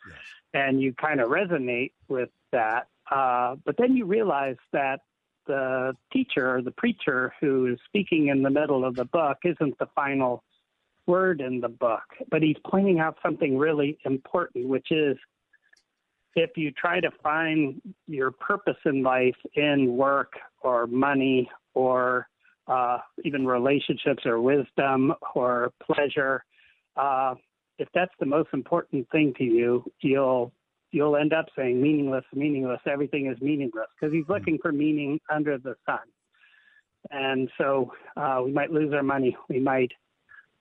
And you kind of resonate with that. Uh, but then you realize that the teacher or the preacher who is speaking in the middle of the book isn't the final word in the book, but he's pointing out something really important, which is if you try to find your purpose in life in work or money or uh, even relationships or wisdom or pleasure, uh, if that's the most important thing to you, you'll you'll end up saying meaningless, meaningless. Everything is meaningless because he's looking for meaning under the sun. And so uh, we might lose our money, we might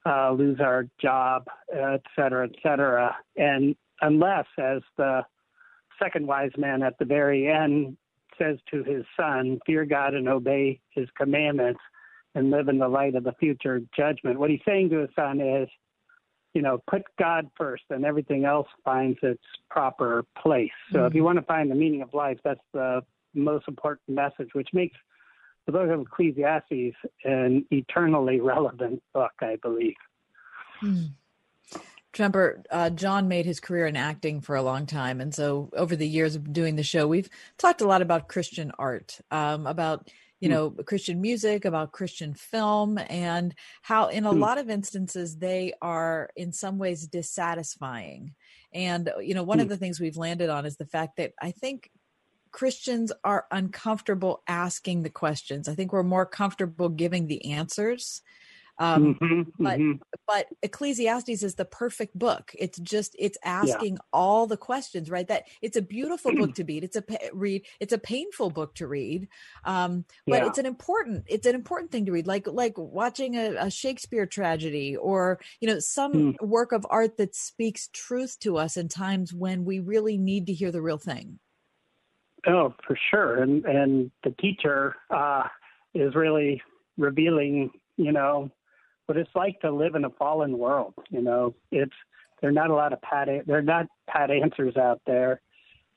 uh, lose our job, et cetera, et cetera. And unless, as the second wise man at the very end says to his son, fear God and obey his commandments and live in the light of the future judgment. What he's saying to his son is, you know, put God first and everything else finds its proper place. So if you want to find the meaning of life, that's the most important message, which makes the book of Ecclesiastes an eternally relevant book, I believe. Hmm. Tremper, uh, John made his career in acting for a long time. And so over the years of doing the show, we've talked a lot about Christian art, um, about, you Hmm. know, Christian music, about Christian film, and how in a Hmm. lot of instances they are in some ways dissatisfying. And, you know, one of Hmm. the things we've landed on is the fact that I think Christians are uncomfortable asking the questions. I think we're more comfortable giving the answers. Um, Mhm, but mhm. but Ecclesiastes is the perfect book. It's just it's asking all the questions, right? That it's a beautiful book to read. It's a read. It's a painful book to read, um, but Yeah. it's an important it's an important thing to read. Like like watching a, a Shakespeare tragedy or you know some Hmm. work of art that speaks truth to us in times when we really need to hear the real thing. Oh, for sure. And and the teacher uh, is really revealing, you know, what it's like to live in a fallen world. You know, it's there are not a lot of pat there are not pat answers out there.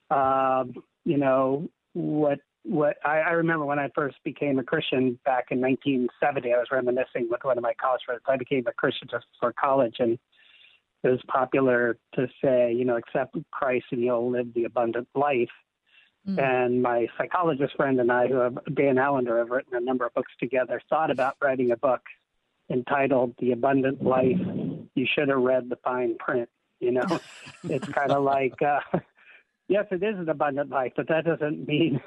Um, you know what what I, I remember when I first became a Christian back in 1970. I was reminiscing with one of my college friends. I became a Christian just for college, and it was popular to say, you know, accept Christ and you'll live the abundant life. And my psychologist friend and I, who have Dan Allender, have written a number of books together, thought about writing a book entitled "The Abundant Life." You should have read the fine print. You know, [LAUGHS] it's kind of like, uh, yes, it is an abundant life, but that doesn't mean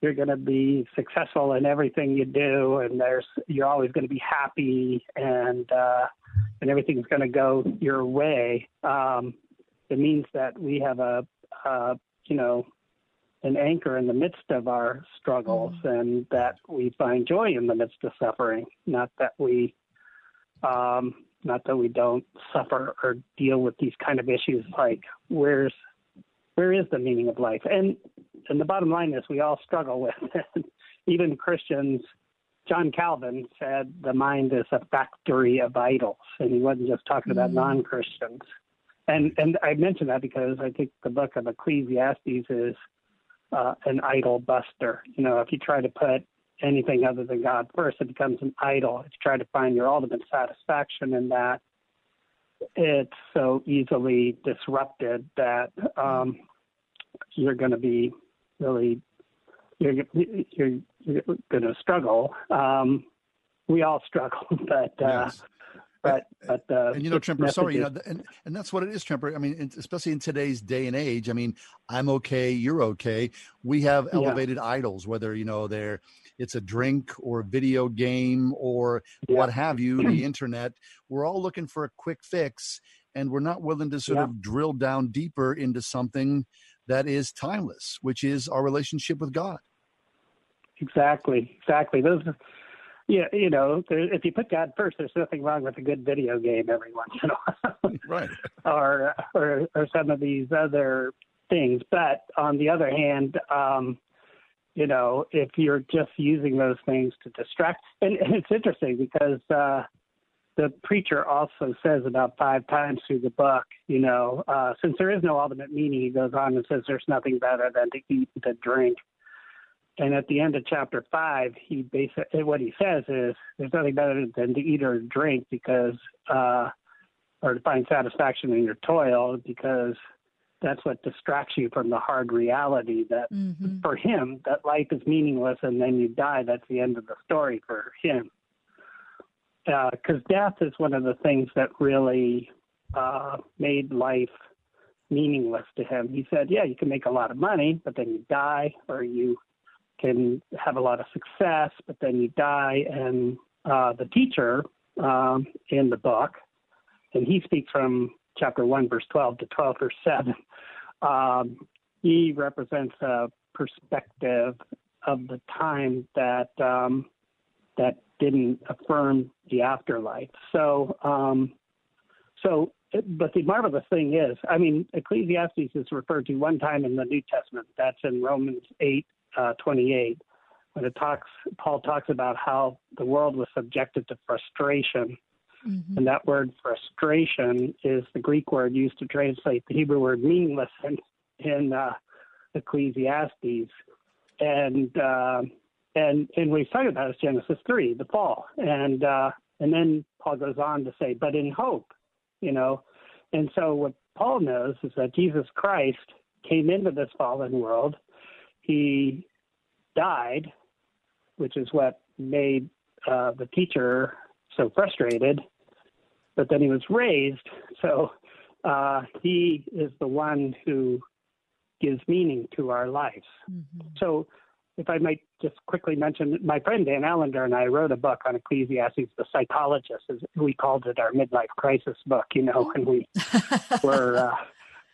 you're going to be successful in everything you do, and there's you're always going to be happy, and uh, and everything's going to go your way. Um, it means that we have a, uh, you know, an anchor in the midst of our struggles Mm-hmm. and that we find joy in the midst of suffering not that we um not that we don't suffer or deal with these kind of issues like where's where is the meaning of life and and the bottom line is we all struggle with [LAUGHS] it even christians john calvin said the mind is a factory of idols and he wasn't just talking about Mhm. non-christians and and i mention that because i think the book of ecclesiastes is uh, an idol buster. You know, if you try to put anything other than God first, it becomes an idol. If you try to find your ultimate satisfaction in that, it's so easily disrupted that um, you're going to be really you're you're, you're going to struggle. Um, we all struggle, [LAUGHS] but uh, Yes. But but uh, and you know, the Tremper, sorry, you know, and, and that's what it is, Tremper. I mean, especially in today's day and age. I mean, I'm okay, you're okay. We have Yeah. elevated idols, whether you know they're it's a drink or a video game or what have you, the [CLEARS THROAT] internet. We're all looking for a quick fix, and we're not willing to sort Yeah. of drill down deeper into something that is timeless, which is our relationship with God. Exactly, exactly. Those, yeah, you know, if you put God first, there's nothing wrong with a good video game every once in a while, [LAUGHS] right? [LAUGHS] or or or some of these other things. But on the other hand, um, you know, if you're just using those things to distract, and, and it's interesting because uh, the preacher also says about five times through the book, you know, uh, since there is no ultimate meaning, he goes on and says there's nothing better than to eat and to drink. And at the end of chapter five, he basically what he says is there's nothing better than to eat or drink because, uh, or to find satisfaction in your toil because that's what distracts you from the hard reality that Mm-hmm. for him that life is meaningless and then you die. That's the end of the story for him. Because death is one of the things that really uh, made life meaningless to him. He said, "Yeah, you can make a lot of money, but then you die, or you can have a lot of success, but then you die." And uh, the teacher um, in the book, and he speaks from chapter one, verse twelve to twelve, verse seven. Um, he represents a perspective of the time that um, that didn't affirm the afterlife. So, um, so, but the marvelous thing is, I mean, Ecclesiastes is referred to one time in the New Testament. That's in Romans eight uh, twenty eight, when it talks. Paul talks about how the world was subjected to frustration. And that word frustration is the Greek word used to translate the Hebrew word meaningless in, in uh, Ecclesiastes. And uh, and and what he's talking about is Genesis three, the fall. And uh, and then Paul goes on to say, but in hope, you know. And so what Paul knows is that Jesus Christ came into this fallen world. He died, which is what made uh, the teacher so frustrated. But then he was raised, so uh, he is the one who gives meaning to our lives. So, if I might just quickly mention, my friend Dan Allender and I wrote a book on Ecclesiastes, The Psychologist. As we called it our midlife crisis book, you know, when we [LAUGHS] were uh,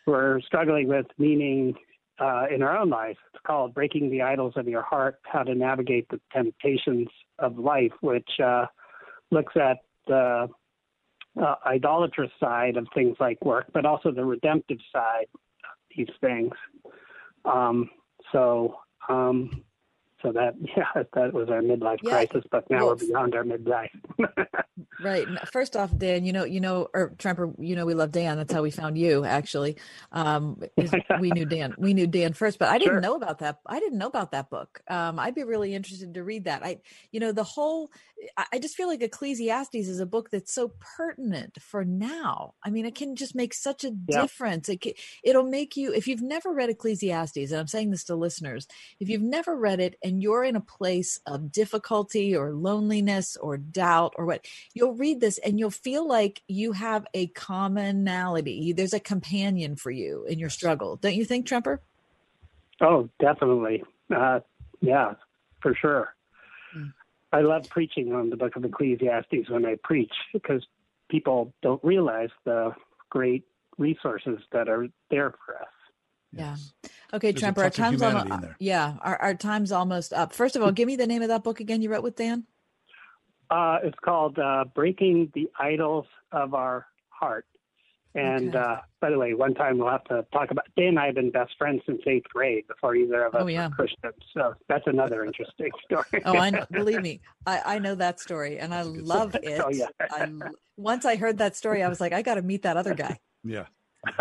were struggling with meaning uh, in our own lives. It's called Breaking the Idols of Your Heart: How to Navigate the Temptations of Life, which uh, looks at the uh, idolatrous side of things like work, but also the redemptive side of these things. Um, so, um, so that [LAUGHS] yeah, that was our midlife Yeah. crisis. But now Well, we're beyond our midlife. [LAUGHS] Right. First off, Dan, you know, you know, or Tremper, you know, we love Dan. That's how we found you, actually. Um, [LAUGHS] we knew Dan. We knew Dan first, but I didn't Sure. know about that. I didn't know about that book. Um, I'd be really interested to read that. I, you know, the whole. I, just feel like Ecclesiastes is a book that's so pertinent for now. I mean, it can just make such a Yeah. difference. It, ca- it'll make you. If you've never read Ecclesiastes, and I'm saying this to listeners, if you've never read it and you're in a place of difficulty or loneliness or doubt or what, you'll read this and you'll feel like you have a commonality. There's a companion for you in your struggle. Don't you think, Tremper? Oh, definitely. Uh, yeah, for sure. I love preaching on the book of Ecclesiastes when I preach because people don't realize the great resources that are there for us. Yeah. Okay, There's a Tremper, our time's almost yeah, our, our time's almost up. First of all, give me the name of that book again you wrote with Dan. Uh, it's called uh, Breaking the Idols of Our Heart. And uh, by the way, one time we'll have to talk about Dan and I have been best friends since eighth grade before either of us Oh, yeah. were Christians. So that's another interesting [LAUGHS] story. Oh, I know, believe me, I, I know that story and I love it. [LAUGHS] Oh, yeah. I, l- once I heard that story, I was like, I got to meet that other guy. [LAUGHS] Yeah.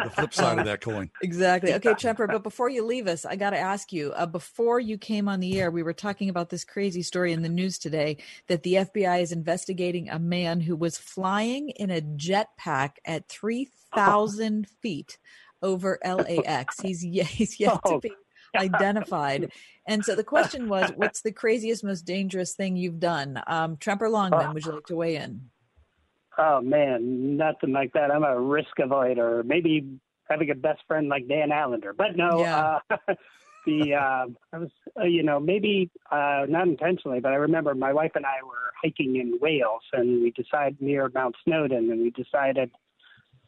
The flip side of that coin. [LAUGHS] Exactly. Okay, Tremper, but before you leave us, I got to ask you uh, before you came on the air, we were talking about this crazy story in the news today that the FBI is investigating a man who was flying in a jetpack at 3,000 [LAUGHS] feet over LAX. He's, ye- [LAUGHS] he's yet to Oh, be identified. And so the question was, what's the craziest, most dangerous thing you've done? Um, Tremper Longman, would you like to weigh in? Oh man, nothing like that. I'm a risk avoider. Maybe having a best friend like Dan Allender, but no. Yeah. Uh, [LAUGHS] the uh, I was, uh, you know, maybe uh, not intentionally, but I remember my wife and I were hiking in Wales, and we decided near Mount Snowdon, and we decided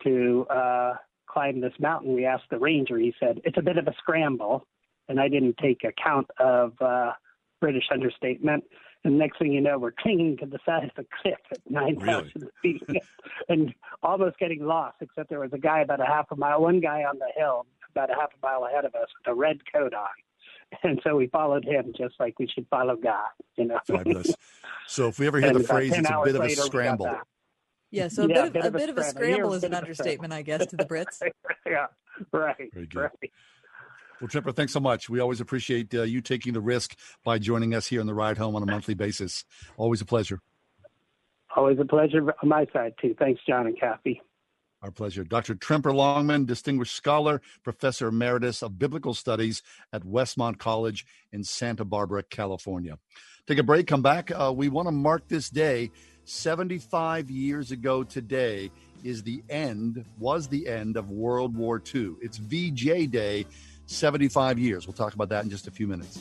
to uh, climb this mountain. We asked the ranger. He said it's a bit of a scramble, and I didn't take account of uh, British understatement. And next thing you know, we're clinging to the side of the cliff at 9,000 feet [LAUGHS] and almost getting lost, except there was a guy about a half a mile, one guy on the hill about a half a mile ahead of us with a red coat on. [LAUGHS] And so we followed him just like we should follow God, you know. Fabulous. So if we ever hear the phrase, it's a bit of a later, scramble. Yeah, so a Yeah, bit of, a, bit of a scramble. scramble You're is an bit of a understatement, I guess, to the Brits. [LAUGHS] yeah, right. Very good. Right. Well, Tremper, thanks so much. We always appreciate uh, you taking the risk by joining us here on the ride home on a monthly basis. Always a pleasure. Always a pleasure on my side, too. Thanks, John and Kathy. Our pleasure. Dr. Tremper Longman, distinguished scholar, professor emeritus of biblical studies at Westmont College in Santa Barbara, California. Take a break, come back. Uh, we want to mark this day. 75 years ago today is the end, was the end of World War II. It's VJ Day, 75 years. We'll talk about that in just a few minutes.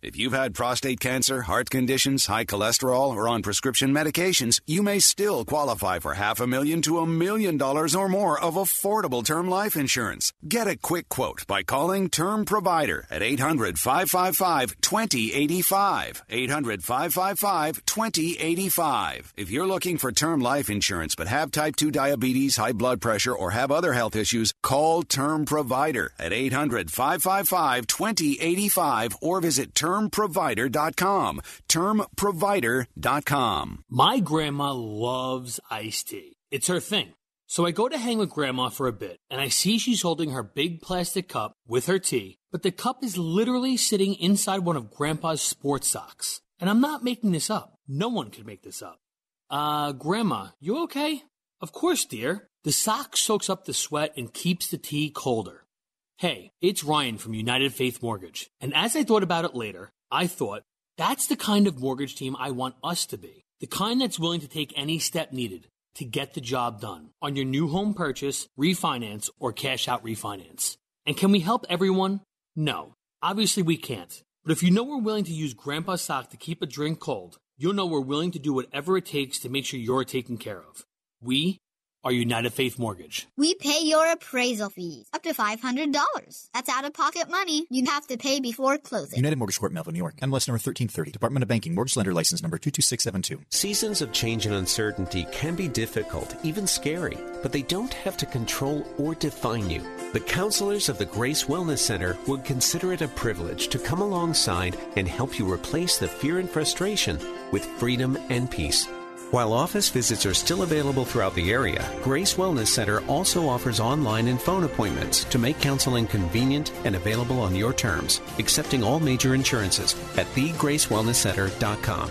If you've had prostate cancer, heart conditions, high cholesterol, or on prescription medications, you may still qualify for half a million to a million dollars or more of affordable term life insurance. Get a quick quote by calling Term Provider at 800 555 2085. 800 555 2085. If you're looking for term life insurance but have type 2 diabetes, high blood pressure, or have other health issues, call Term Provider at 800 555 2085 or visit termprovider.com. Termprovider.com. My grandma loves iced tea. It's her thing. So I go to hang with grandma for a bit, and I see she's holding her big plastic cup with her tea, but the cup is literally sitting inside one of grandpa's sports socks. And I'm not making this up. No one could make this up. Uh, grandma, you okay? Of course, dear. The sock soaks up the sweat and keeps the tea colder. Hey, it's Ryan from United Faith Mortgage. And as I thought about it later, I thought, that's the kind of mortgage team I want us to be. The kind that's willing to take any step needed to get the job done on your new home purchase, refinance, or cash out refinance. And can we help everyone? No. Obviously we can't. But if you know we're willing to use Grandpa's sock to keep a drink cold, you'll know we're willing to do whatever it takes to make sure you're taken care of. We are United Faith Mortgage. We pay your appraisal fees up to $500. That's out of pocket money you have to pay before closing. United Mortgage Corp, Melville, New York. MLS number 1330. Department of Banking. Mortgage Lender License number 22672. Seasons of change and uncertainty can be difficult, even scary, but they don't have to control or define you. The counselors of the Grace Wellness Center would consider it a privilege to come alongside and help you replace the fear and frustration with freedom and peace. While office visits are still available throughout the area, Grace Wellness Center also offers online and phone appointments to make counseling convenient and available on your terms, accepting all major insurances at thegracewellnesscenter.com.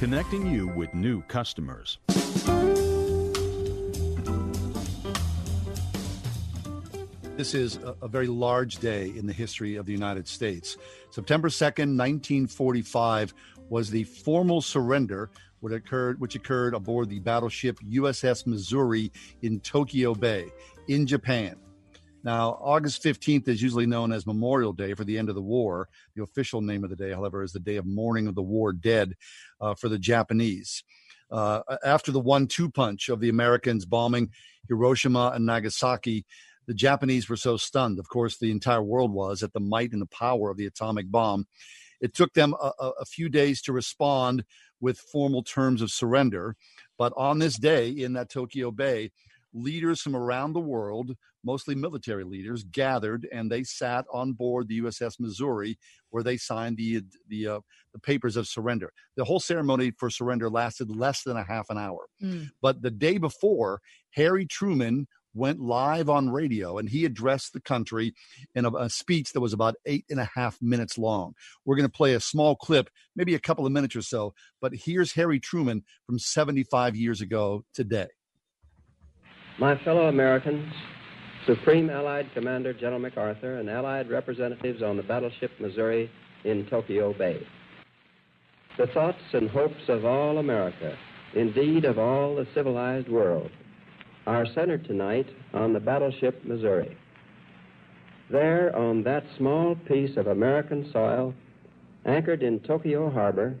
connecting you with new customers. This is a, very large day in the history of the United States. September 2nd, 1945, was the formal surrender which occurred, which occurred aboard the battleship USS Missouri in Tokyo Bay in Japan. Now, August 15th is usually known as Memorial Day for the end of the war. The official name of the day, however, is the day of mourning of the war dead uh, for the Japanese. Uh, after the one two punch of the Americans bombing Hiroshima and Nagasaki, the Japanese were so stunned, of course, the entire world was, at the might and the power of the atomic bomb. It took them a, a few days to respond with formal terms of surrender. But on this day in that Tokyo Bay, leaders from around the world, mostly military leaders, gathered and they sat on board the USS Missouri, where they signed the the, uh, the papers of surrender. The whole ceremony for surrender lasted less than a half an hour. Mm. But the day before, Harry Truman went live on radio and he addressed the country in a, a, speech that was about eight and a half minutes long. We're going to play a small clip, maybe a couple of minutes or so, but here's Harry Truman from 75 years ago today. My fellow Americans, Supreme Allied Commander General MacArthur, and Allied representatives on the battleship Missouri in Tokyo Bay. The thoughts and hopes of all America, indeed of all the civilized world, are centered tonight on the battleship Missouri. There, on that small piece of American soil, anchored in Tokyo Harbor,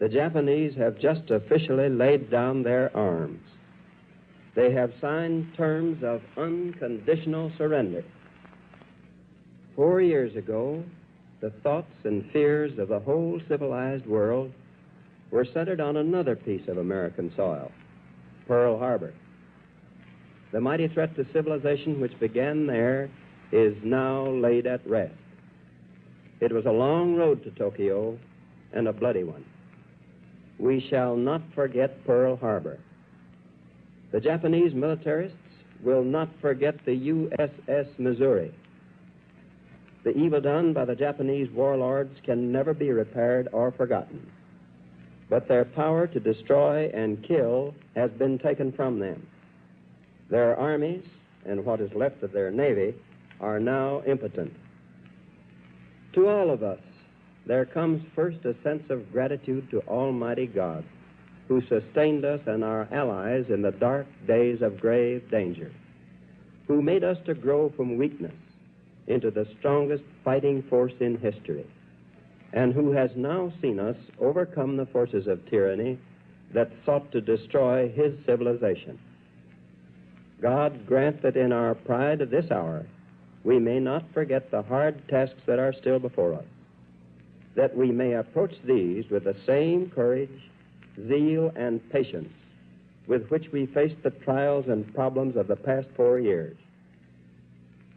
the Japanese have just officially laid down their arms. They have signed terms of unconditional surrender. Four years ago, the thoughts and fears of the whole civilized world were centered on another piece of American soil, Pearl Harbor. The mighty threat to civilization which began there is now laid at rest. It was a long road to Tokyo and a bloody one. We shall not forget Pearl Harbor. The Japanese militarists will not forget the USS Missouri. The evil done by the Japanese warlords can never be repaired or forgotten. But their power to destroy and kill has been taken from them. Their armies and what is left of their navy are now impotent. To all of us, there comes first a sense of gratitude to Almighty God, who sustained us and our allies in the dark days of grave danger, who made us to grow from weakness into the strongest fighting force in history, and who has now seen us overcome the forces of tyranny that sought to destroy his civilization. God grant that in our pride of this hour we may not forget the hard tasks that are still before us, that we may approach these with the same courage, zeal, and patience with which we faced the trials and problems of the past four years.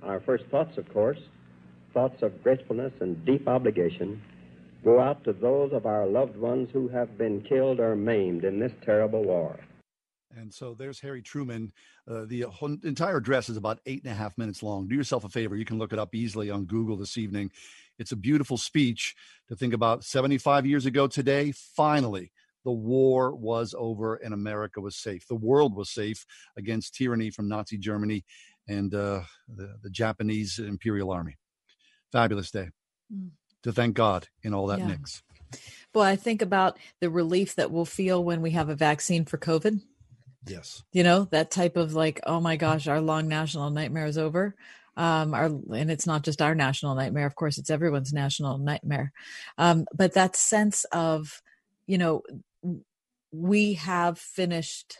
Our first thoughts, of course, thoughts of gratefulness and deep obligation, go out to those of our loved ones who have been killed or maimed in this terrible war. And so there's Harry Truman. Uh, the entire address is about eight and a half minutes long. Do yourself a favor. You can look it up easily on Google this evening. It's a beautiful speech to think about 75 years ago today. Finally, the war was over and America was safe. The world was safe against tyranny from Nazi Germany and uh, the, the, Japanese Imperial Army. Fabulous day. Mm. To thank God in all that yeah. mix. Well, I think about the relief that we'll feel when we have a vaccine for COVID Yes. You know, that type of like, oh my gosh, our long national nightmare is over. Um, our, and it's not just our national nightmare. Of course, it's everyone's national nightmare. Um, but that sense of, you know, we have finished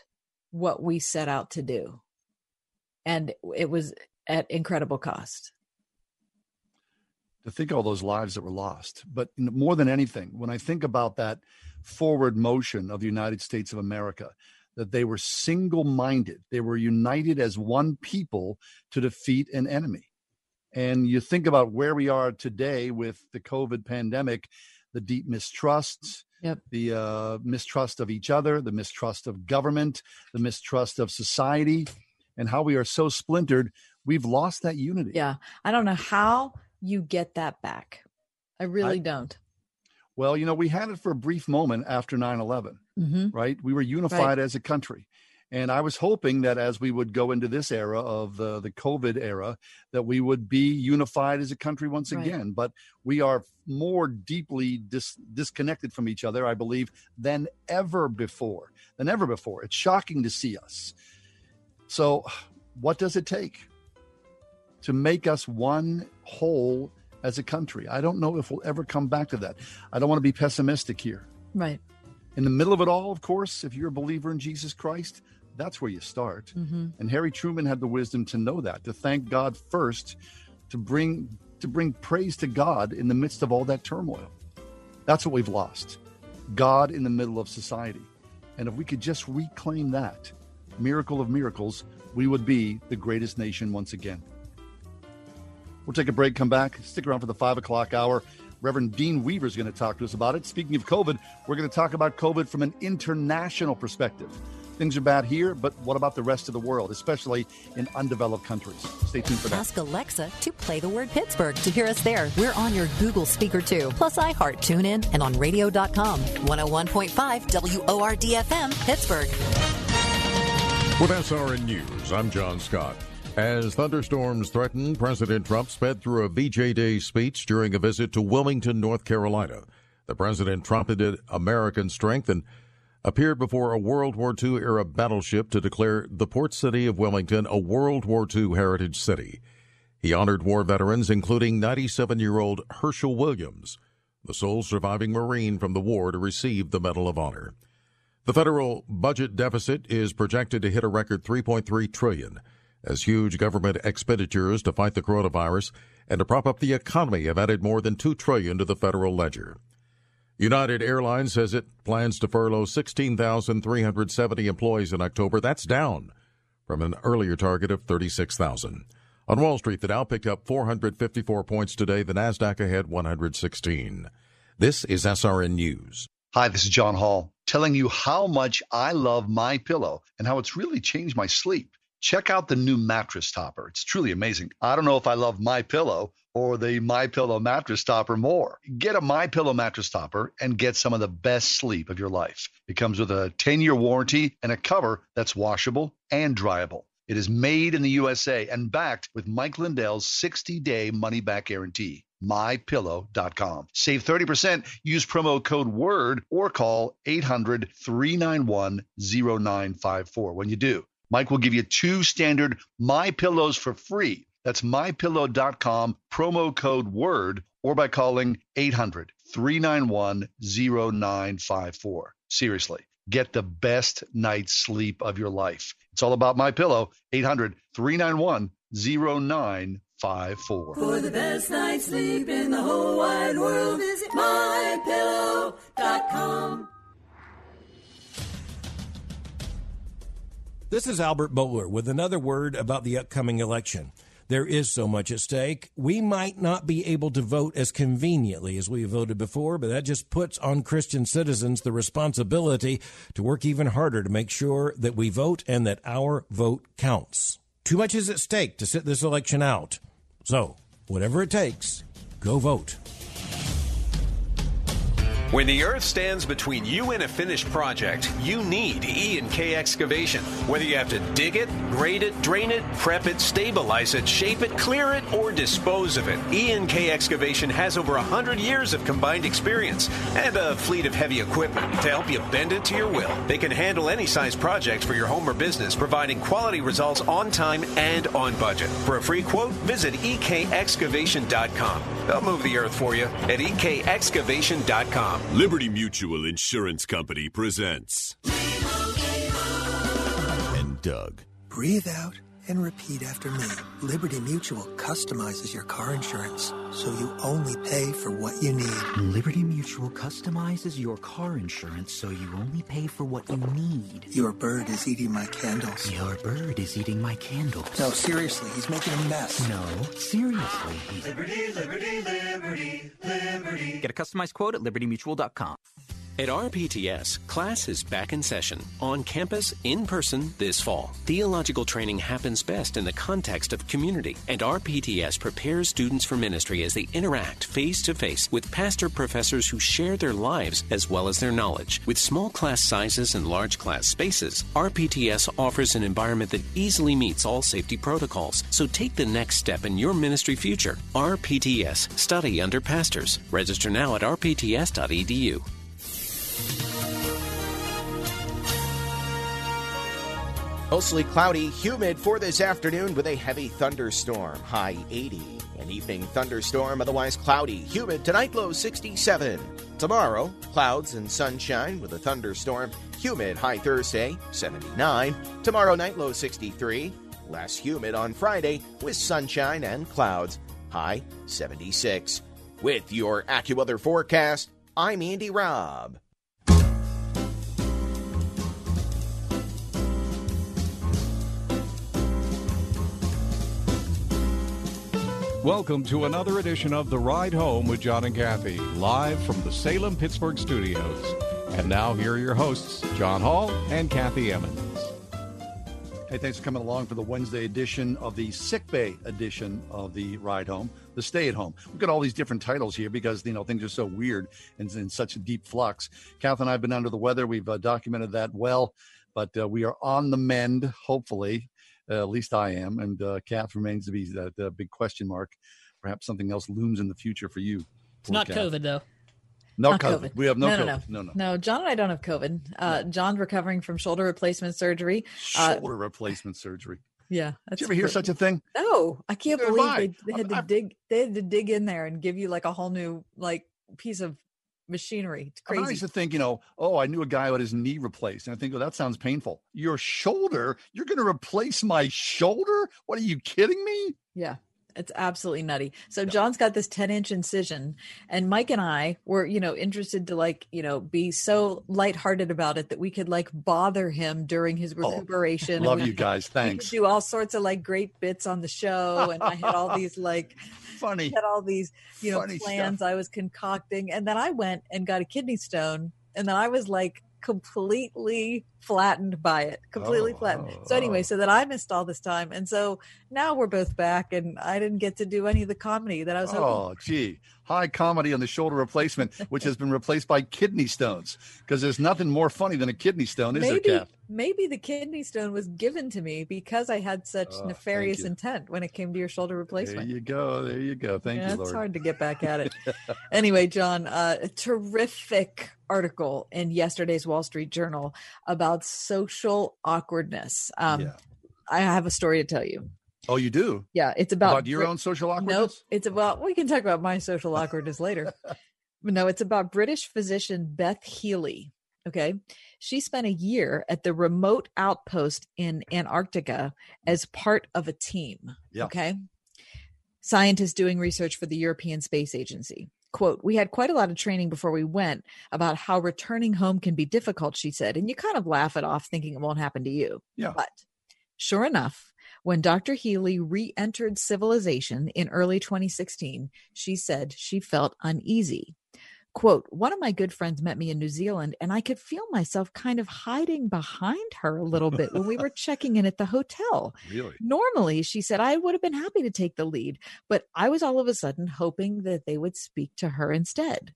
what we set out to do. And it was at incredible cost. To think all those lives that were lost. But more than anything, when I think about that forward motion of the United States of America, that they were single minded. They were united as one people to defeat an enemy. And you think about where we are today with the COVID pandemic, the deep mistrust, Yep. the uh, mistrust of each other, the mistrust of government, the mistrust of society, and how we are so splintered. We've lost that unity. Yeah. I don't know how you get that back. I really I- don't. Well, you know, we had it for a brief moment after 9 11, Mhm. right? We were unified as a country. And I was hoping that as we would go into this era of the, the COVID era, that we would be unified as a country once Right. again. But we are more deeply dis- disconnected from each other, I believe, than ever before. Than ever before. It's shocking to see us. So, what does it take to make us one whole as a country? I don't know if we'll ever come back to that. I don't want to be pessimistic here. Right. In the middle of it all, of course, if you're a believer in Jesus Christ, that's where you start. Mhm. And Harry Truman had the wisdom to know that, to thank God first, to bring to bring praise to God in the midst of all that turmoil. That's what we've lost. God in the middle of society. And if we could just reclaim that miracle of miracles, we would be the greatest nation once again. We'll take a break, come back, stick around for the five o'clock hour. Reverend Dean Weaver is going to talk to us about it. Speaking of COVID, we're going to talk about COVID from an international perspective. Things are bad here, but what about the rest of the world, especially in undeveloped countries? Stay tuned for that. Ask Alexa to play the word Pittsburgh to hear us there. We're on your Google speaker too, plus iHeart, TuneIn, and on radio.com. 101.5 WORDFM, Pittsburgh. With SRN News, I'm John Scott. As thunderstorms threaten, President Trump sped through a VJ Day speech during a visit to Wilmington, North Carolina. The president trumpeted American strength and appeared before a World War II era battleship to declare the port city of Wilmington a World War II heritage city. He honored war veterans, including 97 year old Herschel Williams, the sole surviving Marine from the war to receive the Medal of Honor. The federal budget deficit is projected to hit a record 3.3 trillion as huge government expenditures to fight the coronavirus and to prop up the economy have added more than 2 trillion to the federal ledger. United Airlines says it plans to furlough 16,370 employees in October. That's down from an earlier target of 36,000. On Wall Street, the Dow picked up 454 points today. The Nasdaq ahead 116. This is SRN News. Hi, this is John Hall telling you how much I love my pillow and how it's really changed my sleep. Check out the new mattress topper. It's truly amazing. I don't know if I love my pillow or the my pillow mattress topper more. Get a my pillow mattress topper and get some of the best sleep of your life. It comes with a 10-year warranty and a cover that's washable and dryable. It is made in the USA and backed with Mike Lindell's 60-day money-back guarantee mypillow.com. Save 30%, use promo code WORD or call 800 391 0954. When you do, Mike will give you two standard My Pillows for free. That's mypillow.com, promo code WORD, or by calling 800 391 0954. Seriously, get the best night's sleep of your life. It's all about My Pillow, 800 391 0954. For the best night's sleep in the whole wide world, visit mypillow.com. This is Albert Mohler with another word about the upcoming election. There is so much at stake. We might not be able to vote as conveniently as we voted before, but that just puts on Christian citizens the responsibility to work even harder to make sure that we vote and that our vote counts. Too much is at stake to sit this election out. So, whatever it takes, go vote. When the earth stands between you and a finished project, you need E and K excavation. Whether you have to dig it, grade it, drain it, prep it, stabilize it, shape it, clear it, or dispose of it, E and K excavation has over 100 years of combined experience and a fleet of heavy equipment to help you bend it to your will. They can handle any size project for your home or business, providing quality results on time and on budget. For a free quote, visit ekexcavation.com. They'll move the earth for you at E ekexcavation.com. Liberty Mutual Insurance Company presents. And Doug. Breathe out and repeat after me. Liberty Mutual customizes your car insurance so you only pay for what you need. Liberty Mutual customizes your car insurance so you only pay for what you need. Your bird is eating my candles. Your bird is eating my candles. No, seriously, he's making a mess. No, seriously. He's... Liberty, liberty, liberty, liberty. Get a customized quote at libertymutual.com. At RPTS, class is back in session, on campus, in person, this fall. Theological training happens best in the context of community, and RPTS prepares students for ministry as they interact face to face with pastor professors who share their lives as well as their knowledge. With small class sizes and large class spaces, RPTS offers an environment that easily meets all safety protocols. So take the next step in your ministry future. RPTS, study under pastors. Register now at rpts.edu. Mostly cloudy, humid for this afternoon with a heavy thunderstorm, high 80. An evening thunderstorm, otherwise cloudy, humid, tonight low 67. Tomorrow, clouds and sunshine with a thunderstorm, humid, high Thursday, 79. Tomorrow night low 63. Less humid on Friday with sunshine and clouds, high 76. With your AccuWeather forecast, I'm Andy Robb. Welcome to another edition of The Ride Home with John and Kathy, live from the Salem Pittsburgh studios. And now, here are your hosts, John Hall and Kathy Emmons. Hey, thanks for coming along for the Wednesday edition of the sick bay edition of the Ride Home, the Stay at Home. We've got all these different titles here because you know things are so weird and in such a deep flux. Kath and I have been under the weather. We've uh, documented that well, but uh, we are on the mend. Hopefully, uh, at least I am, and uh, Kath remains to be that uh, big question mark. Perhaps something else looms in the future for you. It's not Kath. COVID though. No Not COVID. COVID. We have no, No, COVID. no, No, no. No, John and I don't have COVID. Uh, John's recovering from shoulder replacement surgery. Uh, Shoulder replacement surgery. yeah. Did that's you ever hear pretty- such a thing? No, I can't Neither believe I. they, they had to dig. They had to dig in there and give you like a whole new like piece of machinery. It's mean, I used to think, you know, oh, I knew a guy who had his knee replaced. And I think, oh, that sounds painful. Your shoulder? You're going to replace my shoulder? What are you kidding me? Yeah. It's absolutely nutty. So John's got this 10 inch incision and Mike and I were, you know, interested to like, you know, be so lighthearted about it that we could like bother him during his oh, recuperation. Oh, love we you guys. Thanks. do all sorts of like great bits on the show. And I had all these like [LAUGHS] funny, had all these, you know, funny plans I was concocting. And then I went and got a kidney stone. And then I was like completely flattened by it, completely Oh, flattened. oh, so anyway, so that I missed all this time. And so now we're both back and I didn't get to do any of the comedy that I was hoping. Oh, gee. High comedy on the shoulder replacement, which has been replaced by kidney stones. Because there's nothing more funny than a kidney stone, is maybe there, Kath? maybe the kidney stone was given to me because I had such Oh, nefarious intent when it came to your shoulder There replacement. you go. There you go. Thank yeah, you, it's hard to get back at it. [LAUGHS] anyway, John, uh, a terrific article in yesterday's Wall Street Journal about social awkwardness. Um, Yeah. I have a story to tell you. Oh, you do? Yeah, it's about, About your Brit- own social Nope, awkwardness? it's about. We can talk about my social awkwardness later. No, it's about British physician Beth Healey. Okay, she spent a year at the remote outpost in Antarctica as part of a team. Yeah. Okay, scientists doing research for the European Space Agency. Quote, we had quite a lot of training before we went about how returning home can be difficult, she said. And you kind of laugh it off thinking it won't happen to you. Yeah. But sure enough, when Dr. Healey re entered civilization in early 2016, she said she felt uneasy. Quote, one of my good friends met me in New Zealand, and I could feel myself kind of hiding behind her a little bit when we were [LAUGHS] checking in at the hotel. Really? Normally, she said, I would have been happy to take the lead, but I was all of a sudden hoping that they would speak to her instead.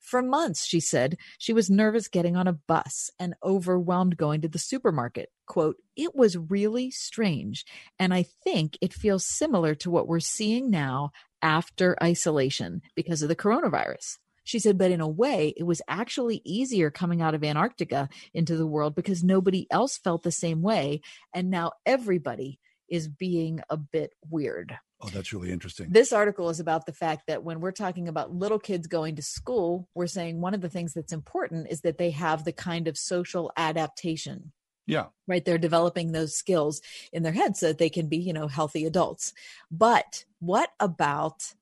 For months, she said, she was nervous getting on a bus and overwhelmed going to the supermarket. Quote, it was really strange. And I think it feels similar to what we're seeing now after isolation because of the coronavirus. She said, but in a way, it was actually easier coming out of Antarctica into the world because nobody else felt the same way. And now everybody is being a bit weird. Oh, that's really interesting. This article is about the fact that when we're talking about little kids going to school, we're saying one of the things that's important is that they have the kind of social adaptation Yeah. Right. They're developing those skills in their head so that they can be, you know, healthy adults. But what about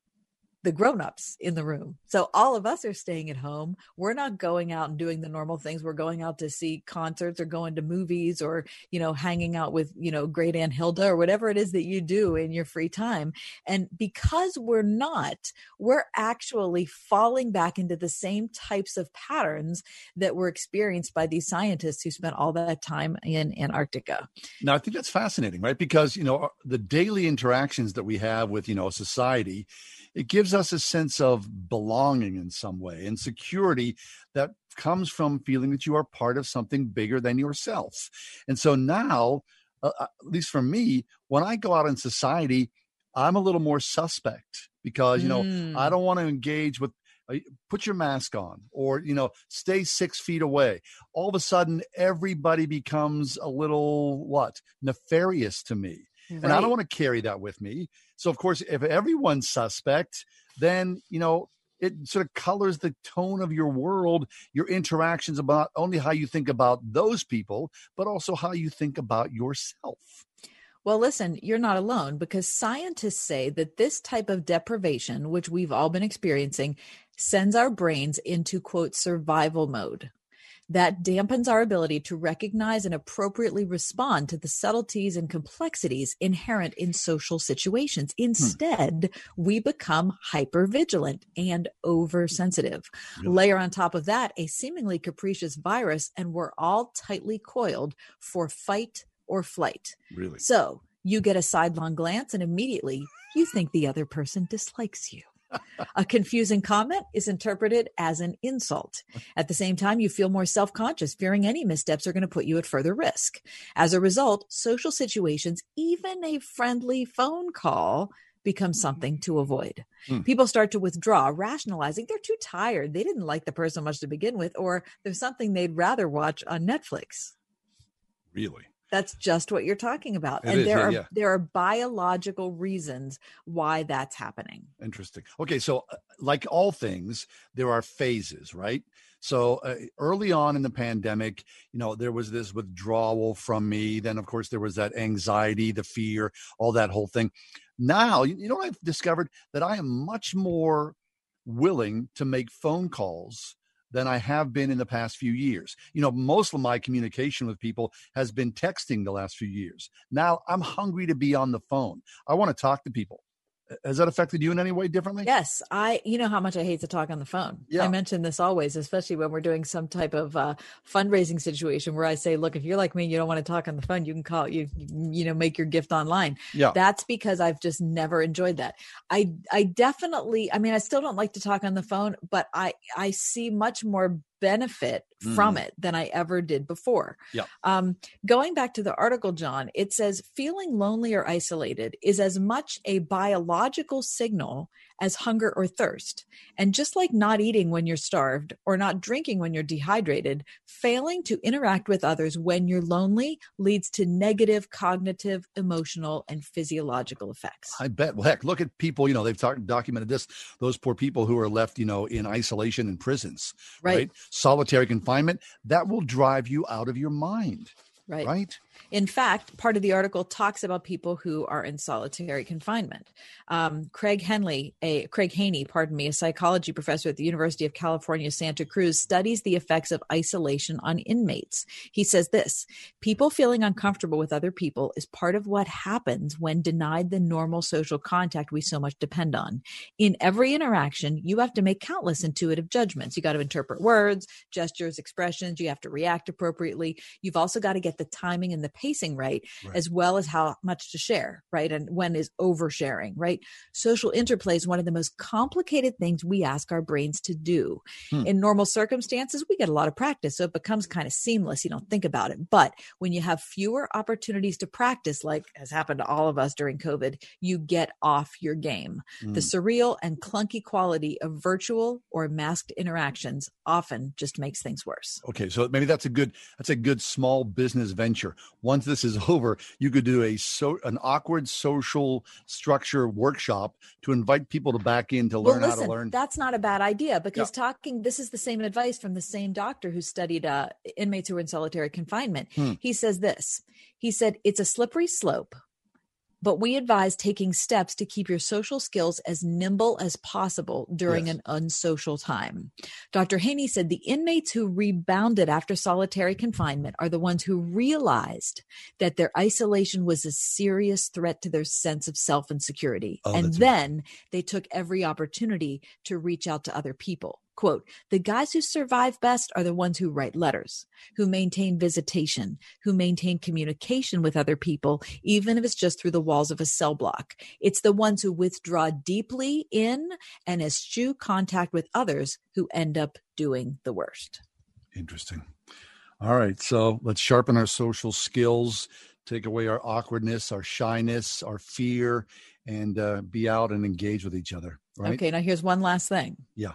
the grown-ups in the room. So all of us are staying at home. We're not going out and doing the normal things. We're going out to see concerts or going to movies or, you know, hanging out with, you know, great Aunt Hilda or whatever it is that you do in your free time. And because we're not, we're actually falling back into the same types of patterns that were experienced by these scientists who spent all that time in Antarctica. Now, I think that's fascinating, right? Because, you know, the daily interactions that we have with, you know, society, it gives us a sense of belonging in some way and security that comes from feeling that you are part of something bigger than yourself. And so now, uh, uh at least for me, when I go out in society, I'm a little more suspect because, you know, mm. I don't want to engage with uh, put your mask on or you know stay six feet away all of a sudden everybody becomes a little what nefarious to me Right. And I don't want to carry that with me. So, of course, if everyone's suspect, then, you know, it sort of colors the tone of your world, your interactions about only how you think about those people, but also how you think about yourself. Well, listen, you're not alone because scientists say that this type of deprivation, which we've all been experiencing, sends our brains into quote survival mode that dampens our ability to recognize and appropriately respond to the subtleties and complexities inherent in social situations. Hmm. Instead, hmm. we become hyper vigilant and oversensitive. Really? Layer on top of that a seemingly capricious virus, and we're all tightly coiled for fight or flight. Really? So you get a sidelong glance, and immediately you think the other person dislikes you a confusing comment is interpreted as an insult. At the same time, you feel more self conscious, fearing any missteps are going to put you at further risk. As a result, social situations, even a friendly phone call, become something to avoid. Hmm. People start to withdraw, rationalizing they're too tired. They didn't like the person much to begin with, or there's something they'd rather watch on Netflix. Really? That's just what you're talking about. It and is, there yeah, are yeah. there are biological reasons why that's happening. Interesting. Okay, so uh, like all things, there are phases, right? So uh, early on in the pandemic, you know, there was this withdrawal from me. Then, of course, there was that anxiety, the fear, all that whole thing. Now, you, you know, I've discovered that I am much more willing to make phone calls than I have been in the past few years. You know, most of my communication with people has been texting the last few years. Now I'm hungry to be on the phone. I want to talk to people has that affected you in any way differently? Yes, I. You know how much I hate to talk on the phone. Yeah. I mention this always, especially when we're doing some type of uh, fundraising situation where I say, "Look, if you're like me, you don't want to talk on the phone. You can call you, you know, make your gift online." Yeah, that's because I've just never enjoyed that. I, I definitely. I mean, I still don't like to talk on the phone, but I, I see much more benefit mm. from it than I ever did before. Yeah. Um, going back to the article, John, it says feeling lonely or isolated is as much a biological signal as hunger or thirst. And just like not eating when you're starved or not drinking when you're dehydrated, failing to interact with others when you're lonely leads to negative cognitive, emotional, and physiological effects. I bet. Well, heck, look at people, you know, they've talk, documented this, those poor people who are left, you know, in isolation in prisons, right? right? Solitary confinement, that will drive you out of your mind. Right. Right. In fact, part of the article talks about people who are in solitary confinement. Um, Craig Henley, a Craig Haney, pardon me, a psychology professor at the University of California, Santa Cruz, studies the effects of isolation on inmates. He says this: people feeling uncomfortable with other people is part of what happens when denied the normal social contact we so much depend on. In every interaction, you have to make countless intuitive judgments. You got to interpret words, gestures, expressions. You have to react appropriately. You've also got to get the timing and the pacing right, right, as well as how much to share, right? And when is oversharing, right? Social interplay is one of the most complicated things we ask our brains to do. Hmm. In normal circumstances, we get a lot of practice, so it becomes kind of seamless. You don't think about it. But when you have fewer opportunities to practice, like has happened to all of us during COVID, you get off your game. Hmm. The surreal and clunky quality of virtual or masked interactions often just makes things worse. Okay, so maybe that's a good that's a good small business venture. Once this is [LAUGHS] over, you could do a so an awkward social structure workshop to invite people to back in to learn well, listen, how to learn. That's not a bad idea because talking. This is the same advice from the same doctor who studied uh, inmates who were in solitary confinement. Hmm. He says this. He said it's a slippery slope but we advise taking steps to keep your social skills as nimble as possible during Yes. an unsocial time. Dr. Haney said the inmates who rebounded after solitary confinement are the ones who realized that their isolation was a serious threat to their sense of self and security. Oh, and then they took every opportunity to reach out to other people. Quote, the guys who survive best are the ones who write letters, who maintain visitation, who maintain communication with other people, even if it's just through the walls of a cell block. It's the ones who withdraw deeply in and eschew contact with others who end up doing the worst. Interesting. All right. So let's sharpen our social skills, take away our awkwardness, our shyness, our fear, and uh, be out and engage with each other. Right. Okay, now here's one last thing. Yeah.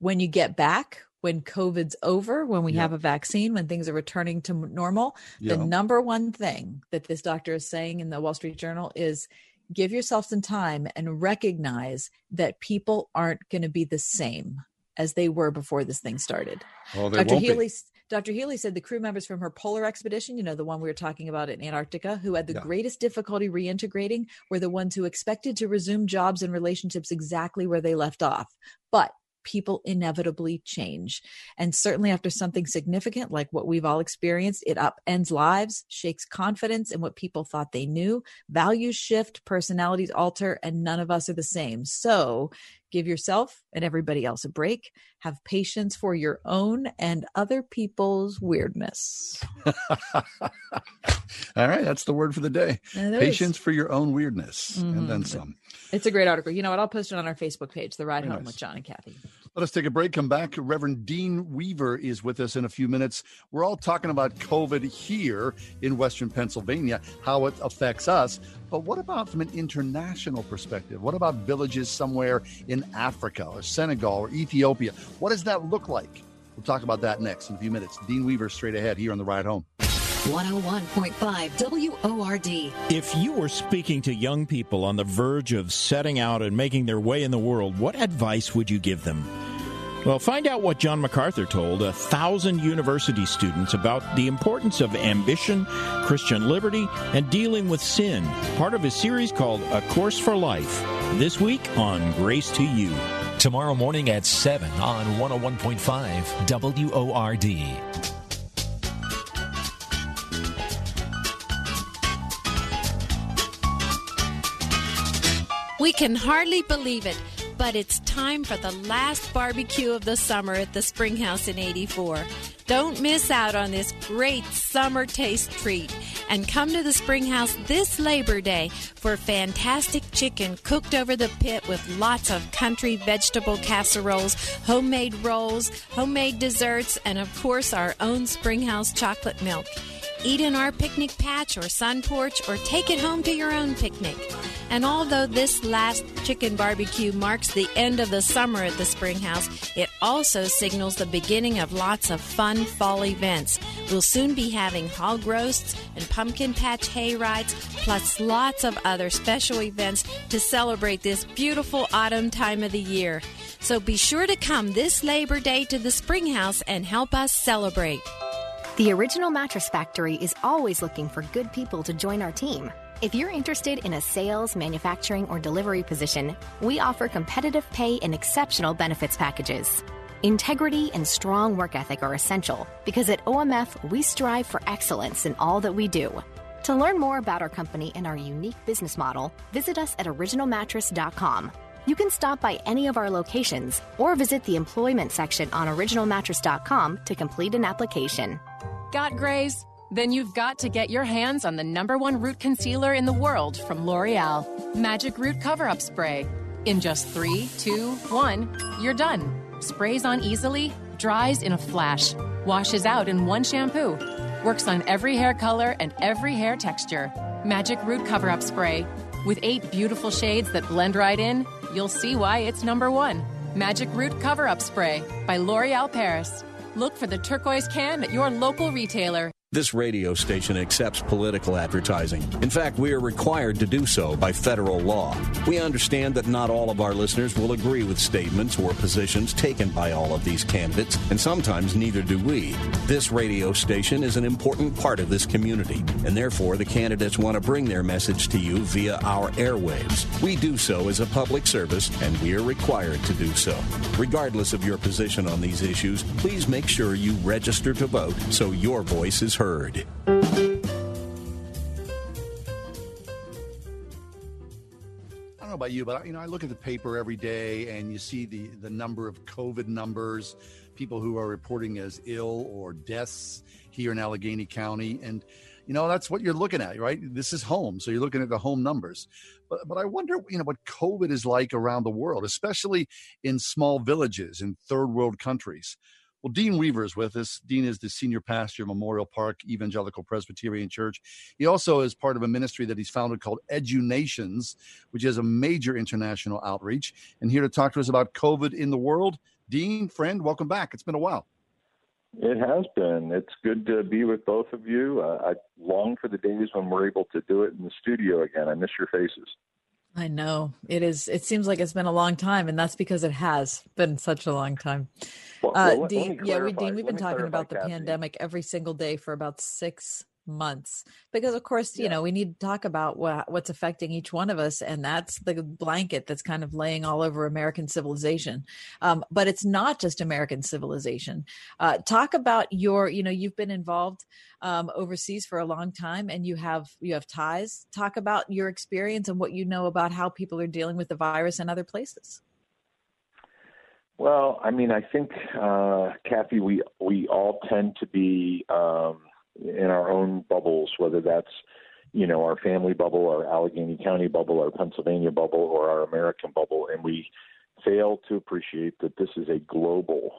When you get back, when COVID's over, when we Yeah. have a vaccine, when things are returning to normal, the number one thing that this doctor is saying in the Wall Street Journal is give yourself some time and recognize that people aren't going to be the same as they were before this thing started. Oh, they Dr. won't be. Healey, Dr. Healey said the crew members from her polar expedition, you know, the one we were talking about in Antarctica, who had the Yeah. greatest difficulty reintegrating, were the ones who expected to resume jobs and relationships exactly where they left off. But people inevitably change. And certainly after something significant like what we've all experienced, it upends lives, shakes confidence in what people thought they knew, values shift, personalities alter, and none of us are the same. So give yourself and everybody else a break. Have patience for your own and other people's weirdness. [LAUGHS] All right. That's the word for the day. There is. Patience for your own weirdness and then Mhm. some. It's a great article. You know what? I'll post it on our Facebook page, The Ride Very Home nice. with John and Kathy. Let us take a break, come back. Reverend Dean Weaver is with us in a few minutes. We're all talking about COVID here in Western Pennsylvania, how it affects us. But what about from an international perspective? What about villages somewhere in Africa or Senegal or Ethiopia? What does that look like? We'll talk about that next in a few minutes. Dean Weaver straight ahead here on the ride home. 101.5 WORD. If you were speaking to young people on the verge of setting out and making their way in the world, what advice would you give them? Well, find out what John MacArthur told a thousand university students about the importance of ambition, Christian liberty, and dealing with sin, part of his series called A Course for Life. This week on Grace to You. Tomorrow morning at 7 on 101.5 WORD. We can hardly believe it, but it's time for the last barbecue of the summer at the Springhouse in 84. Don't miss out on this great summer taste treat and come to the Springhouse this Labor Day for fantastic chicken cooked over the pit with lots of country vegetable casseroles, homemade rolls, homemade desserts, and of course our own Springhouse chocolate milk. Eat in our picnic patch or sun porch or take it home to your own picnic. And although this last chicken barbecue marks the end of the summer at the Springhouse, it also signals the beginning of lots of fun fall events. We'll soon be having hog roasts and pumpkin patch hay rides, plus lots of other special events to celebrate this beautiful autumn time of the year. So be sure to come this Labor Day to the Springhouse and help us celebrate. The Original Mattress Factory is always looking for good people to join our team. If you're interested in a sales, manufacturing, or delivery position, we offer competitive pay and exceptional benefits packages. Integrity and strong work ethic are essential because at OMF we strive for excellence in all that we do. To learn more about our company and our unique business model, visit us at originalmattress.com. You can stop by any of our locations or visit the employment section on originalmattress.com to complete an application. Got grays? Then you've got to get your hands on the number one root concealer in the world from L'Oreal Magic Root Cover Up Spray. In just three, two, one, you're done. Sprays on easily, dries in a flash, washes out in one shampoo, works on every hair color and every hair texture. Magic Root Cover Up Spray. With eight beautiful shades that blend right in, you'll see why it's number one. Magic Root Cover Up Spray by L'Oreal Paris. Look for the turquoise can at your local retailer. This radio station accepts political advertising. In fact, we are required to do so by federal law. We understand that not all of our listeners will agree with statements or positions taken by all of these candidates, and sometimes neither do we. This radio station is an important part of this community, and therefore the candidates want to bring their message to you via our airwaves. We do so as a public service, and we are required to do so. Regardless of your position on these issues, please make sure you register to vote so your voice is heard. I don't know about you, but you know, I look at the paper every day, and you see the the number of COVID numbers, people who are reporting as ill or deaths here in Allegheny County, and you know that's what you're looking at, right? This is home, so you're looking at the home numbers. But but I wonder, you know, what COVID is like around the world, especially in small villages in third world countries. Well, Dean Weaver is with us. Dean is the senior pastor of Memorial Park Evangelical Presbyterian Church. He also is part of a ministry that he's founded called EduNations, which has a major international outreach. And here to talk to us about COVID in the world, Dean, friend, welcome back. It's been a while. It has been. It's good to be with both of you. Uh, I long for the days when we're able to do it in the studio again. I miss your faces. I know it is. It seems like it's been a long time, and that's because it has been such a long time. Well, uh, well, Dean, yeah, we, Dean, we've been talking about the pandemic every single day for about six months because, of course, you know we need to talk about what, what's affecting each one of us, and that's the blanket that's kind of laying all over American civilization. Um, but it's not just American civilization. Uh, talk about your, you know, you've been involved um, overseas for a long time, and you have you have ties. Talk about your experience and what you know about how people are dealing with the virus in other places. Well, I mean, I think, uh, Kathy, we we all tend to be um, in our own bubbles, whether that's you know our family bubble, our Allegheny County bubble, our Pennsylvania bubble, or our American bubble, and we fail to appreciate that this is a global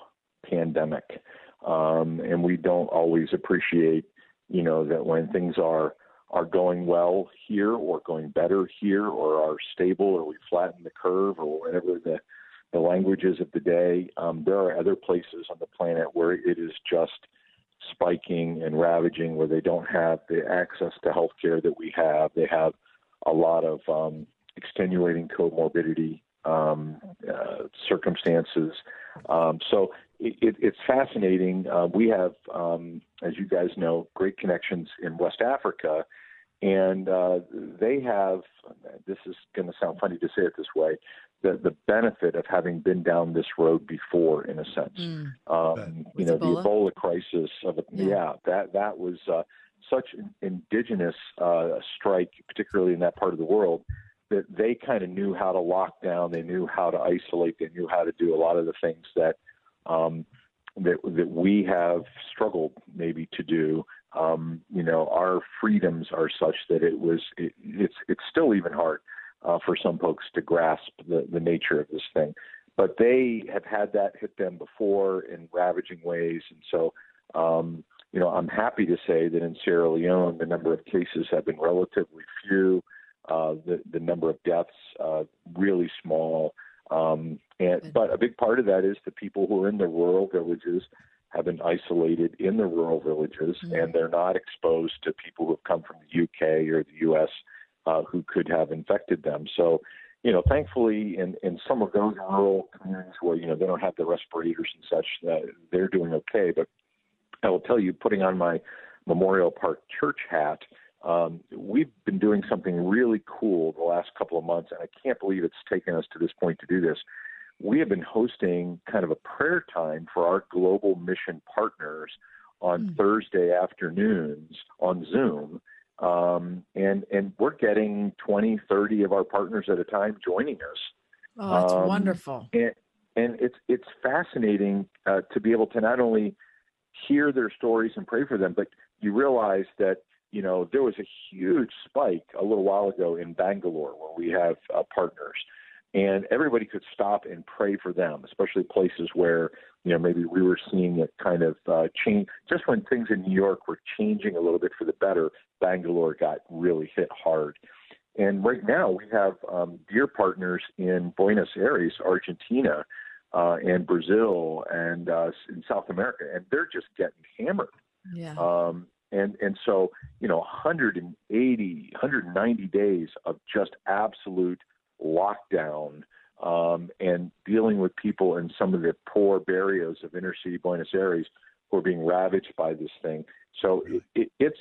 pandemic, um, and we don't always appreciate, you know, that when things are are going well here, or going better here, or are stable, or we flatten the curve, or whatever the the languages of the day. Um, there are other places on the planet where it is just spiking and ravaging, where they don't have the access to health care that we have. They have a lot of um, extenuating comorbidity um, uh, circumstances. Um, so it, it, it's fascinating. Uh, we have, um, as you guys know, great connections in West Africa. And uh, they have, this is going to sound funny to say it this way, the, the benefit of having been down this road before, in a sense. Um, you know, Ebola? the Ebola crisis of yeah, that that was uh, such an indigenous uh, strike, particularly in that part of the world, that they kind of knew how to lock down, they knew how to isolate, they knew how to do a lot of the things that um, that that we have struggled maybe to do. Um, you know, our freedoms are such that it was it, it's it's still even hard uh, for some folks to grasp the, the nature of this thing. But they have had that hit them before in ravaging ways, and so um, you know I'm happy to say that in Sierra Leone the number of cases have been relatively few. Uh, the the number of deaths uh, really small, um, and but a big part of that is the people who are in the rural villages have been isolated in the rural villages, and they're not exposed to people who have come from the UK or the US uh, who could have infected them. So, you know, thankfully, in, in some of those rural communities where you know they don't have the respirators and such, uh, they're doing okay. But I will tell you, putting on my Memorial Park Church hat, um, we've been doing something really cool the last couple of months, and I can't believe it's taken us to this point to do this. We have been hosting kind of a prayer time for our global mission partners on Thursday afternoons on Zoom. Um, and, and we're getting 20, 30 of our partners at a time joining us. Oh, that's Um, wonderful. And, and it's it's fascinating uh, to be able to not only hear their stories and pray for them, but you realize that you know there was a huge spike a little while ago in Bangalore where we have uh, partners, and everybody could stop and pray for them, especially places where you know maybe we were seeing it kind of uh, change. Just when things in New York were changing a little bit for the better, Bangalore got really hit hard. And right now we have um, dear partners in Buenos Aires, Argentina, uh, and Brazil, and uh, in South America, and they're just getting hammered. Yeah. Um, And and so you know 180, 190 days of just absolute lockdown um, and dealing with people in some of the poor barrios of inner city Buenos Aires who are being ravaged by this thing. So it, it, it's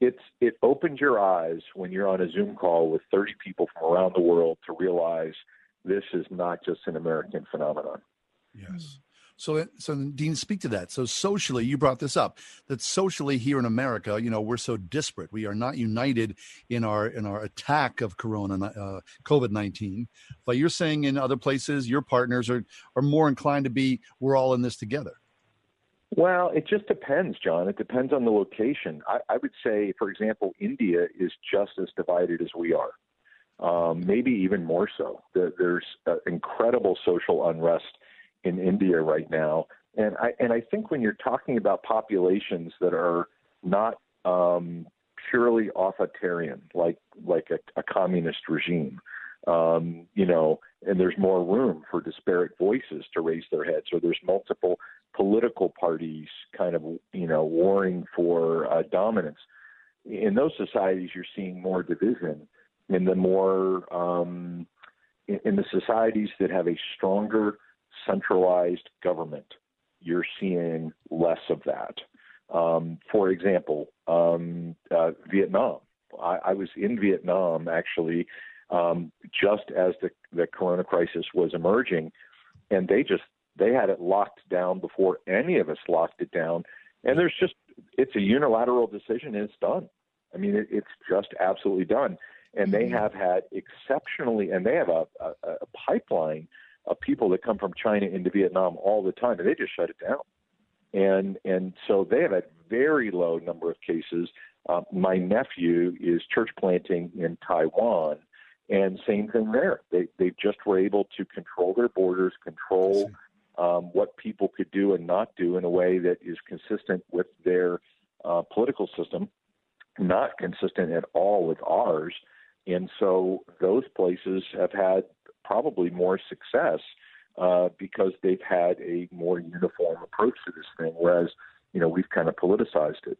it's it opens your eyes when you're on a Zoom call with 30 people from around the world to realize this is not just an American phenomenon. Yes. So, so Dean, speak to that. So, socially, you brought this up that socially here in America, you know, we're so disparate. We are not united in our in our attack of Corona, uh, COVID nineteen. But you're saying in other places, your partners are are more inclined to be. We're all in this together. Well, it just depends, John. It depends on the location. I, I would say, for example, India is just as divided as we are, um, maybe even more so. There's uh, incredible social unrest in India right now, and I and I think when you're talking about populations that are not um, purely authoritarian, like like a, a communist regime, um, you know, and there's more room for disparate voices to raise their heads, or there's multiple political parties kind of, you know, warring for uh, dominance. In those societies, you're seeing more division. In the more, um, in, in the societies that have a stronger centralized government, you're seeing less of that. Um, for example, um, uh, Vietnam. I, I was in Vietnam actually um, just as the, the corona crisis was emerging, and they just they had it locked down before any of us locked it down. And there's just it's a unilateral decision and it's done. I mean, it, it's just absolutely done. And they mm-hmm. have had exceptionally, and they have a, a, a pipeline of people that come from China into Vietnam all the time, and they just shut it down. And and so they have a very low number of cases. Uh, my nephew is church planting in Taiwan, and same thing there. They they just were able to control their borders, control um, what people could do and not do in a way that is consistent with their uh, political system, not consistent at all with ours. And so those places have had probably more success uh, because they've had a more uniform approach to this thing, whereas you know we've kind of politicized it.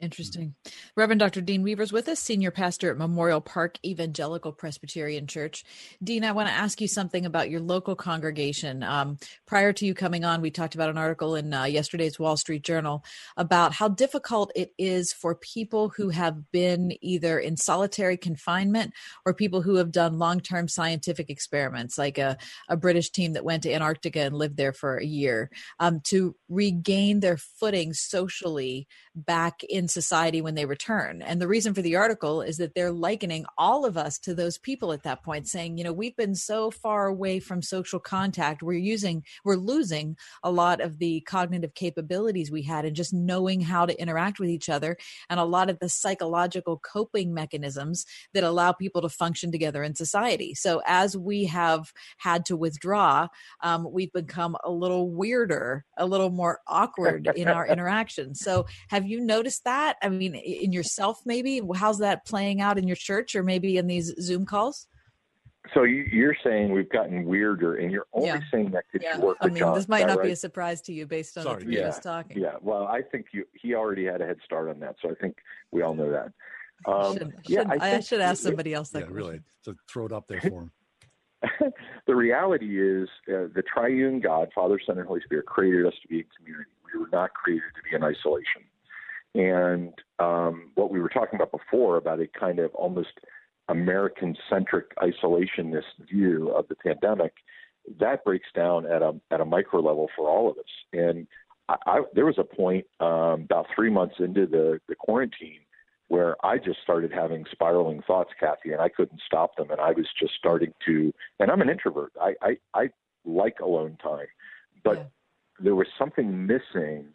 Interesting. Reverend Dr. Dean Weaver's with us, senior pastor at Memorial Park Evangelical Presbyterian Church. Dean, I want to ask you something about your local congregation. Um, prior to you coming on, we talked about an article in uh, yesterday's Wall Street Journal about how difficult it is for people who have been either in solitary confinement or people who have done long term scientific experiments, like a, a, British team that went to Antarctica and lived there for a year, um, to regain their footing socially back in society when they return. And the reason for the article is that they're likening all of us to those people at that point, saying, you know, we've been so far away from social contact, we're using, we're losing a lot of the cognitive capabilities we had and just knowing how to interact with each other and a lot of the psychological coping mechanisms that allow people to function together in society. So as we have had to withdraw, um, we've become a little weirder, a little more awkward in our [LAUGHS] interactions. So have you noticed that? That? I mean, in yourself, maybe? How's that playing out in your church or maybe in these Zoom calls? So you're saying we've gotten weirder, and you're only yeah. saying that because yeah. you work with I mean, John. This might not right? be a surprise to you based on Sorry. the three yeah. of us talking. Yeah, well, I think you, he already had a head start on that, so I think we all know that. Um, should, yeah, should, I, I, should ask somebody else that. Yeah, really. So throw it up there for him. [LAUGHS] the reality is, uh, the triune God, Father, Son, and Holy Spirit, created us to be in community. We were not created to be in isolation. And um, what we were talking about before about a kind of almost American centric isolationist view of the pandemic, that breaks down at a at a micro level for all of us. And I, I, there was a point um, about three months into the, the quarantine where I just started having spiraling thoughts, Kathy, and I couldn't stop them. And I was just starting to, and I'm an introvert. I I, I like alone time, but yeah. there was something missing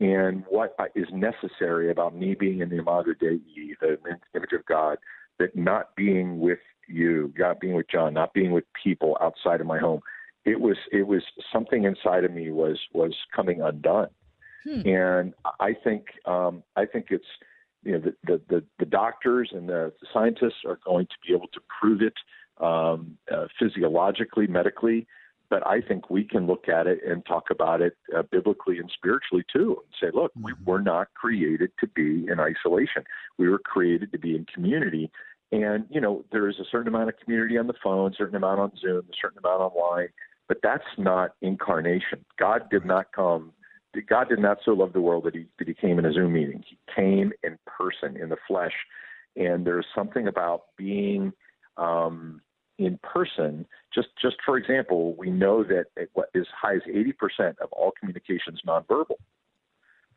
and what is necessary about me being in the Imago Dei, the image of God, that not being with you, not being with John, not being with people outside of my home, it was it was something inside of me was was coming undone, hmm. and I think um, I think it's you know the, the the the doctors and the scientists are going to be able to prove it um, uh, physiologically, medically, but I think we can look at it and talk about it uh, biblically and spiritually too, and say, look, we were not created to be in isolation. We were created to be in community. And you know, there is a certain amount of community on the phone, a certain amount on Zoom, a certain amount online, but that's not incarnation. God did not come. God did not so love the world that he that he came in a Zoom meeting. He came in person, in the flesh, and there's something about being um, in person. Just just for example, we know that as high as 80% of all communications nonverbal.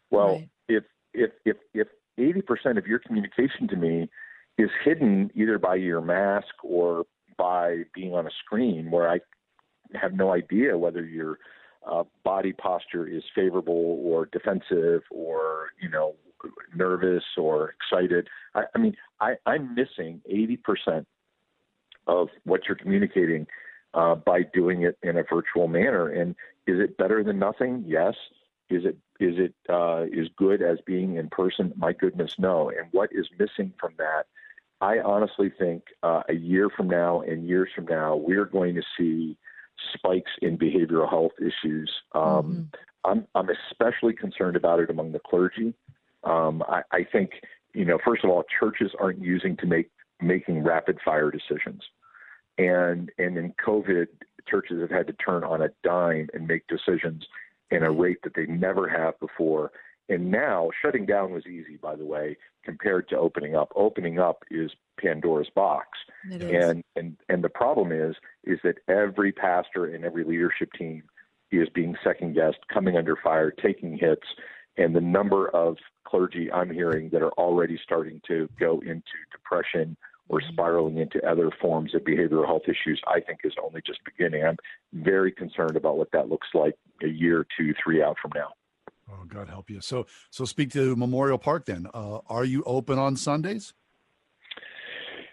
Well, right. if if if if 80% of your communication to me is hidden either by your mask or by being on a screen where I have no idea whether your uh, body posture is favorable or defensive or you know nervous or excited. I, I mean, I, I'm missing 80% of what you're communicating uh, by doing it in a virtual manner. And is it better than nothing? Yes. Is it is it uh, as good as being in person? My goodness, no. And what is missing from that? I honestly think uh, a year from now and years from now, we're going to see spikes in behavioral health issues. Um, mm-hmm. I'm, I'm especially concerned about it among the clergy. Um, I, I think, you know, first of all, churches aren't using to make making rapid fire decisions. And and in COVID, churches have had to turn on a dime and make decisions in a mm-hmm. rate that they never have before. And now shutting down was easy, by the way, compared to opening up. Opening up is Pandora's box. And and and the problem is is that every pastor and every leadership team is being second guessed, coming under fire, taking hits, and the number of clergy I'm hearing that are already starting to go into depression or spiraling into other forms of behavioral health issues, I think is only just beginning. I'm very concerned about what that looks like a year, two, three out from now. Oh, God help you. So, so speak to Memorial Park then. Uh, are you open on Sundays?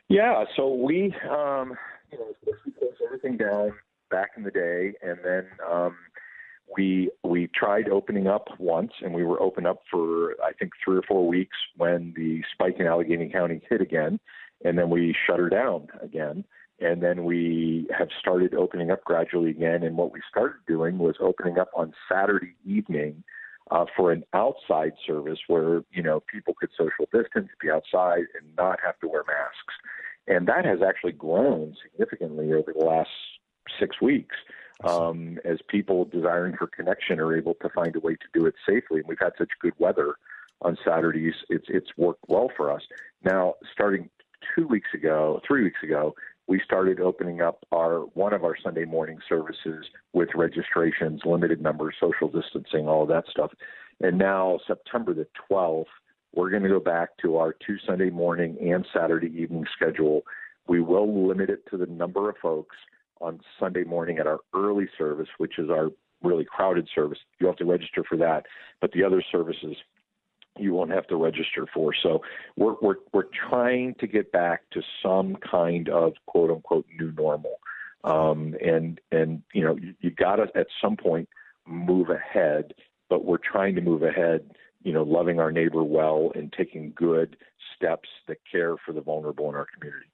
Yeah. So we, um, you know, we closed everything down back in the day, and then um, we we tried opening up once, and we were open up for I think three or four weeks when the spike in Allegheny County hit again, and then we shut her down again. And then we have started opening up gradually again. And what we started doing was opening up on Saturday evening uh, for an outside service where you know people could social distance, be outside, and not have to wear masks. And that has actually grown significantly over the last six weeks um, as people desiring for connection are able to find a way to do it safely. And we've had such good weather on Saturdays; it's it's worked well for us. Now, starting two weeks ago, three weeks ago, we started opening up our one of our Sunday morning services with registrations, limited numbers, social distancing, all of that stuff. And now September the 12th, we're going to go back to our two Sunday morning and Saturday evening schedule. We will limit it to the number of folks on Sunday morning at our early service, which is our really crowded service. You have to register for that, but the other services you won't have to register for. So we're we're we're trying to get back to some kind of quote unquote new normal. Um, and and you know you, you got to at some point move ahead, but we're trying to move ahead. You know, loving our neighbor well and taking good steps that care for the vulnerable in our community.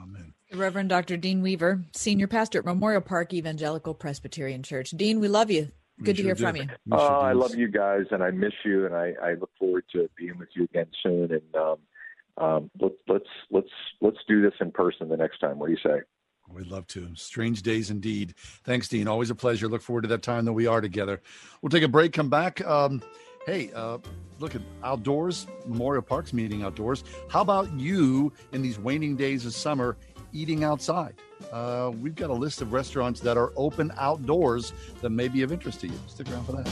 Amen. Reverend Dr. Dean Weaver, Senior Pastor at Memorial Park Evangelical Presbyterian Church. Dean, we love you. Good to hear from you. Oh, I love you guys, and I miss you, and I, I look forward to being with you again soon. And um, um, let, let's let's let's do this in person the next time. What do you say? We'd love to. Strange days indeed. Thanks, Dean. Always a pleasure. Look forward to that time that we are together. We'll take a break. Come back. Um, hey, uh, look at outdoors. Memorial Park's meeting outdoors. How about you in these waning days of summer? eating outside. Uh, we've got a list of restaurants that are open outdoors that may be of interest to you. Stick around for that.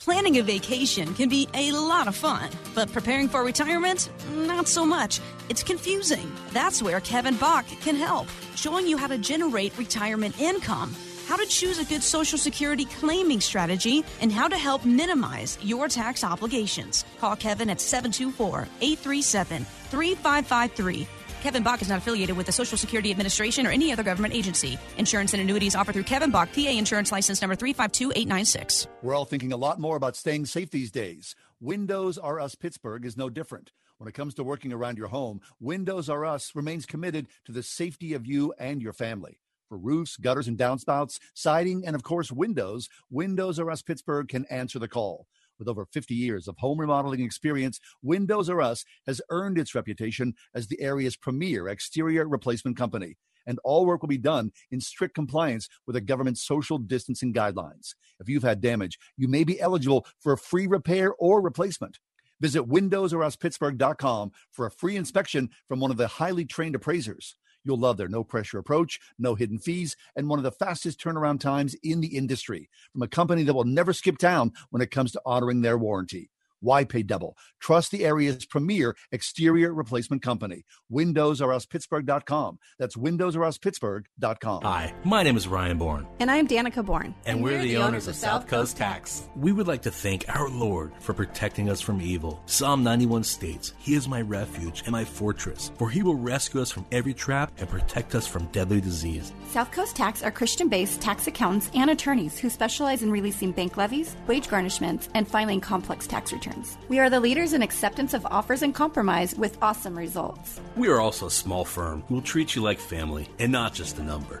Planning a vacation can be a lot of fun, but preparing for retirement, not so much. It's confusing. That's where Kevin Bach can help, showing you how to generate retirement income, how to choose a good Social Security claiming strategy, and how to help minimize your tax obligations. Call Kevin at 724 837 3553 Kevin Bach is not affiliated with the Social Security Administration or any other government agency. Insurance and annuities offered through Kevin Bach, PA Insurance License Number 352896. We're all thinking a lot more about staying safe these days. Windows R Us Pittsburgh is no different. When it comes to working around your home, Windows R Us remains committed to the safety of you and your family. For roofs, gutters, and downspouts, siding, and of course, windows, Windows R Us Pittsburgh can answer the call. With over 50 years of home remodeling experience, Windows R Us has earned its reputation as the area's premier exterior replacement company. And all work will be done in strict compliance with the government's social distancing guidelines. If you've had damage, you may be eligible for a free repair or replacement. Visit windowsoruspittsburgh.com for a free inspection from one of the highly trained appraisers. You'll love their no pressure approach, no hidden fees, and one of the fastest turnaround times in the industry from a company that will never skip town when it comes to honoring their warranty. Why pay double? Trust the area's premier exterior replacement company. WindowsRUsPittsburgh.com. That's WindowsRUsPittsburgh.com. Hi, my name is Ryan Bourne. And I'm Danica Bourne. And, we're, the, owners of South Coast Tax. We would like to thank our Lord for protecting us from evil. Psalm 91 states, He is my refuge and my fortress, for He will rescue us from every trap and protect us from deadly disease. South Coast Tax are Christian based tax accountants and attorneys who specialize in releasing bank levies, wage garnishments, and filing complex tax returns. We are the leaders in acceptance of offers and compromise with awesome results. We are also a small firm will treat you like family and not just a number.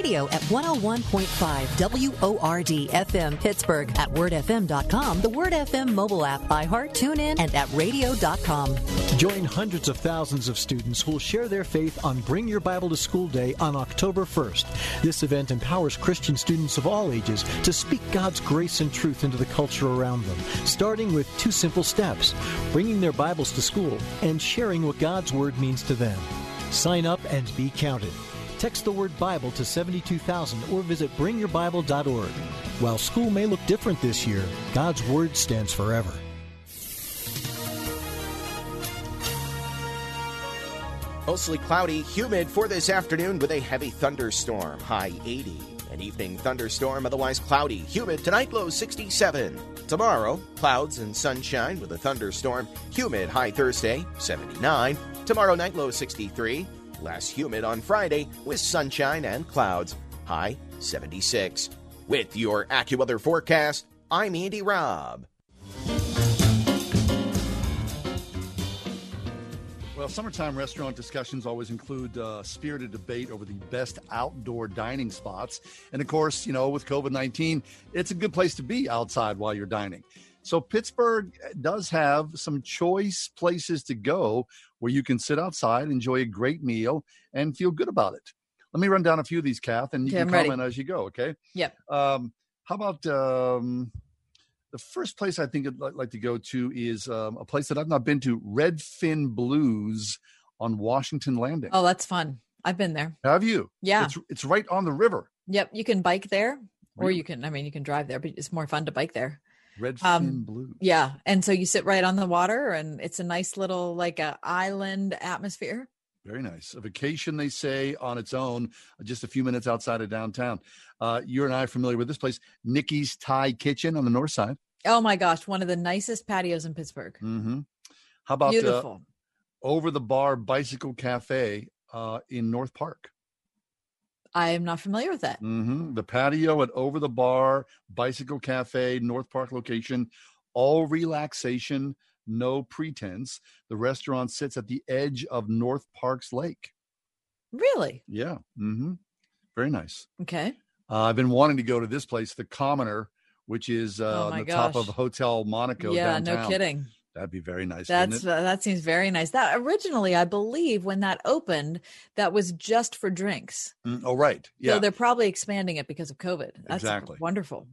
at 101.5 WORD FM Pittsburgh, at wordfm.com, the Word FM mobile app, iHeart, TuneIn, and at radio.com. Join hundreds of thousands of students who will share their faith on Bring Your Bible to School Day on October 1st. This event empowers Christian students of all ages to speak God's grace and truth into the culture around them, starting with two simple steps bringing their Bibles to school and sharing what God's Word means to them. Sign up and be counted. Text the word Bible to 72000 or visit bringyourbible.org. While school may look different this year, God's Word stands forever. Mostly cloudy, humid for this afternoon with a heavy thunderstorm, high 80. An evening thunderstorm, otherwise cloudy, humid, tonight low 67. Tomorrow, clouds and sunshine with a thunderstorm, humid, high Thursday, 79. Tomorrow night low 63. Less humid on Friday with sunshine and clouds, high 76. With your AccuWeather forecast, I'm Andy Robb. Well, summertime restaurant discussions always include uh, spirited debate over the best outdoor dining spots. And of course, you know, with COVID 19, it's a good place to be outside while you're dining. So, Pittsburgh does have some choice places to go where you can sit outside, enjoy a great meal, and feel good about it. Let me run down a few of these, Kath, and you Okay, can I'm comment ready. as you go, okay? Yep. Um, how about um, the first place I think I'd li- like to go to is um, a place that I've not been to, Redfin Blues on Washington Landing. Oh, that's fun. I've been there. Have you? Yeah. It's, it's right on the river. Yep. You can bike there or you can, I mean, you can drive there, but it's more fun to bike there. Redfin Um, blue. Yeah. And so you sit right on the water and it's a nice little like a island atmosphere. Very nice. A vacation, they say, on its own, just a few minutes outside of downtown. Uh, you and I are familiar with this place, Nikki's Thai Kitchen on the north side. Oh my gosh. One of the nicest patios in Pittsburgh. Mm-hmm. How about uh, Beautiful. over the bar bicycle cafe uh, in North Park? I am not familiar with that. hmm The patio at Over the Bar Bicycle Cafe, North Park location, all relaxation, no pretense. The restaurant sits at the edge of North Park's lake. Really? Yeah. Mm-hmm. Very nice. Okay. Uh, I've been wanting to go to this place, the Commoner, which is uh, Oh on the top of. Hotel Monaco. yeah. downtown. No kidding. That'd be very nice. That's uh, that seems very nice. That originally, I believe, when that opened, that was just for drinks. Mm, oh, right. Yeah. So they're probably expanding it because of COVID. That's Exactly. wonderful.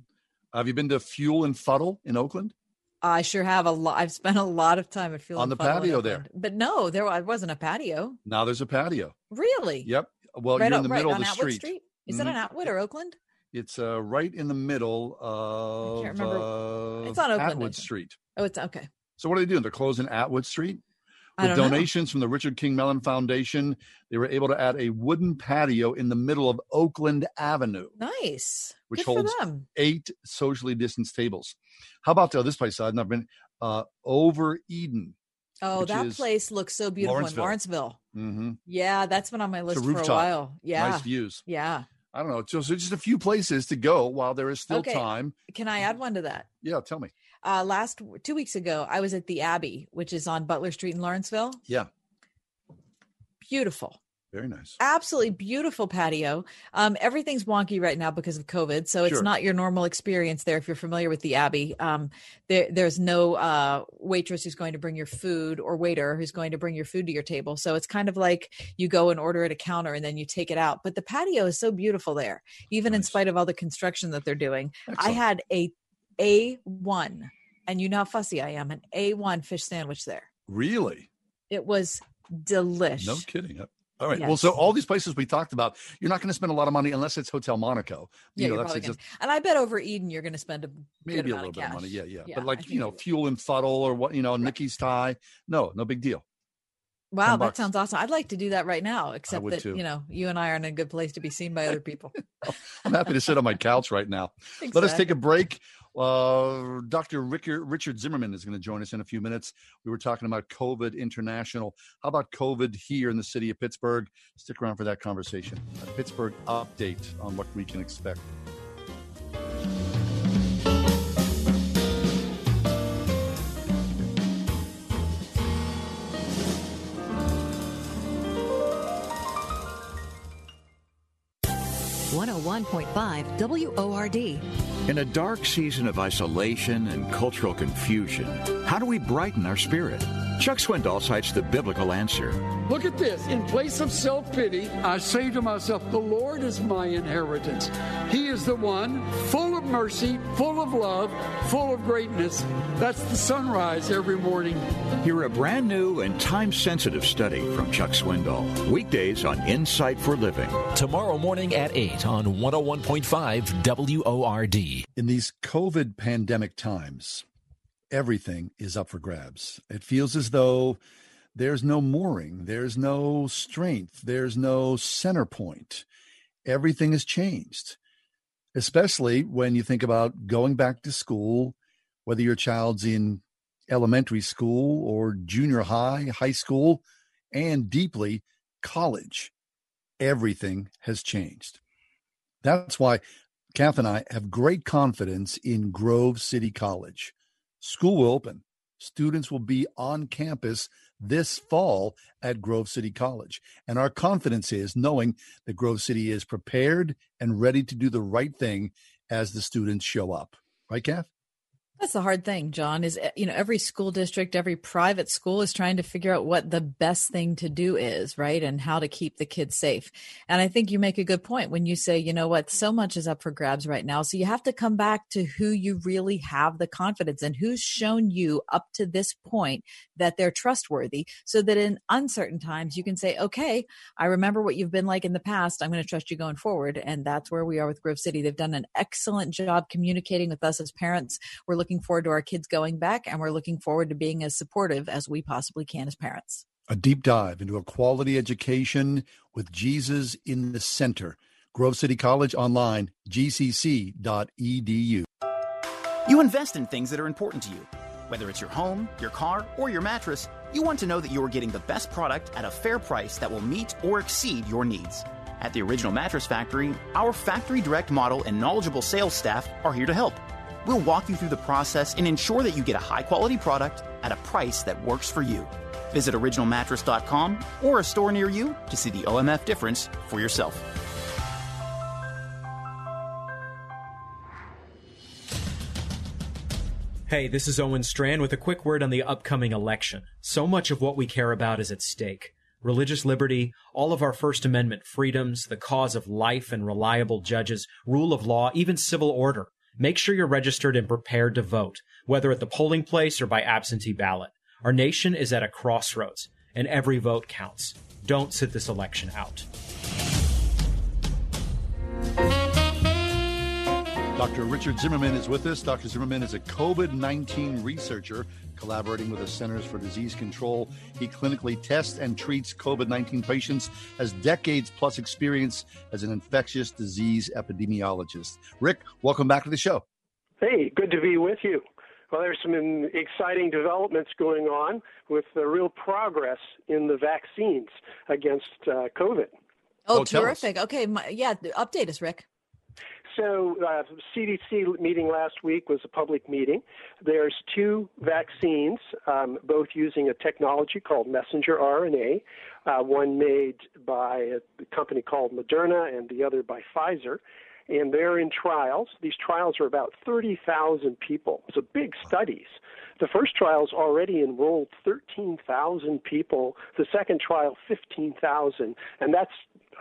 Have you been to Fuel and Fuddle in Oakland? I sure have a lot. I've spent a lot of time at Fuel On the patio there. But no, there wasn't a patio. Now there's a patio. Really? Yep. Well, right you're in the right middle of the Atwood street. Is that Mhm. on Atwood or Oakland? It's uh, right in the middle of can't remember. uh, It's on Oakland, Atwood. Street. Oh, it's okay. So what are they doing? They're closing Atwood Street. With don't know. donations from the Richard King Mellon Foundation, they were able to add a wooden patio in the middle of Oakland Avenue, Nice. which Good holds eight socially distanced tables. How about uh, this place? I've never been. Uh, Over Eden. Oh, that place looks so beautiful Lawrenceville. in Lawrenceville. Mm-hmm. Yeah, that's been on my list for a while. Yeah. Nice views. Yeah. I don't know. So, so just a few places to go while there is still Okay. time. Can I add one to that? Yeah, tell me. Uh, last two weeks ago, I was at the Abbey, which is on Butler Street in Lawrenceville. Yeah, Beautiful. very nice. absolutely beautiful patio. Um, everything's wonky right now because of COVID, so it's Sure. not your normal experience there. If you're familiar with the Abbey, um, there, there's no uh, waitress who's going to bring your food or waiter who's going to bring your food to your table. So it's kind of like you go and order at a counter and then you take it out. But the patio is so beautiful there, even in spite of all the construction that they're doing. I had a a one, and you know how fussy I am, an a one fish sandwich there. Really? It was delish. No kidding. All right. Well, so all these places we talked about, you're not going to spend a lot of money unless it's Hotel Monaco. Yeah, you know, you're that's just and I bet over Eden you're going to spend a good maybe a little of bit of money. Yeah, yeah. Yeah, but like, you know, fuel and fuddle or what, you know, Nikki's Thai. No, no big deal. Wow, that bucks. sounds awesome. I'd like to do that right now, except that too. you know you and I are in a good place to be seen by other people. [LAUGHS] I'm happy to sit on my couch right now. [LAUGHS] Let us take a break. Uh, Dr. Richard, Richard Zimmerman is going to join us in a few minutes. We were talking about COVID international. How about COVID here in the city of Pittsburgh? Stick around for that conversation. A Pittsburgh update on what we can expect. One hundred one point five WORD. In a dark season of isolation and cultural confusion, how do we brighten our spirit? Chuck Swindoll cites the biblical answer. Look at this. In place of self pity, I say to myself, The Lord is my inheritance. He is the one full of mercy, full of love, full of greatness. That's the sunrise every morning. Hear a brand new and time sensitive study from Chuck Swindoll. Weekdays on Insight for Living. Tomorrow morning at 8 on 101.5 WORD. In these COVID pandemic times, everything is up for grabs. It feels as though there's no mooring, there's no strength, there's no center point. Everything has changed, especially when you think about going back to school, whether your child's in elementary school or junior high, high school, and deeply college. Everything has changed. That's why Kath and I have great confidence in Grove City College. School will open. Students will be on campus this fall at Grove City College. And our confidence is knowing that Grove City is prepared and ready to do the right thing as the students show up. Right, Kath? That's the hard thing, John, is eh, you know, every school district, every private school is trying to figure out what the best thing to do is, right? And how to keep the kids safe. And I think you make a good point when you say, you know what, so much is up for grabs right now. So you have to come back to who you really have the confidence in, who's shown you up to this point that they're trustworthy so that in uncertain times you can say, okay, I remember what you've been like in the past. I'm going to trust you going forward. And that's where we are with Grove City. They've done an excellent job communicating with us as parents. We're looking forward to our kids going back and we're looking forward to being as supportive as we possibly can as parents. A deep dive into a quality education with Jesus in the center. Grove City College online, gcc.edu. You invest in things that are important to you. Whether it's your home, your car, or your mattress, you want to know that you are getting the best product at a fair price that will meet or exceed your needs. At the Original Mattress Factory, our factory direct model and knowledgeable sales staff are here to help. We'll walk you through the process and ensure that you get a high quality product at a price that works for you. Visit originalmattress.com or a store near you to see the OMF difference for yourself. Hey, this is Owen Strand with a quick word on the upcoming election. So much of what we care about is at stake. Religious liberty, all of our First Amendment freedoms, the cause of life and reliable judges, rule of law, even civil order. Make sure you're registered and prepared to vote, whether at the polling place or by absentee ballot. Our nation is at a crossroads, and every vote counts. Don't sit this election out. Dr. Richard Zimmerman is with us. Dr. Zimmerman is a COVID 19 researcher collaborating with the Centers for Disease Control. He clinically tests and treats COVID 19 patients, has decades plus experience as an infectious disease epidemiologist. Rick, welcome back to the show. Hey, good to be with you. Well, there's some exciting developments going on with the real progress in the vaccines against uh, COVID. Oh, oh terrific. Okay, my, yeah, update us, Rick. So, uh, CDC meeting last week was a public meeting. There's two vaccines, um, both using a technology called messenger RNA, uh, one made by a company called Moderna and the other by Pfizer. And they're in trials. These trials are about 30,000 people. So big studies. The first trial's already enrolled 13,000 people. The second trial, 15,000. And that's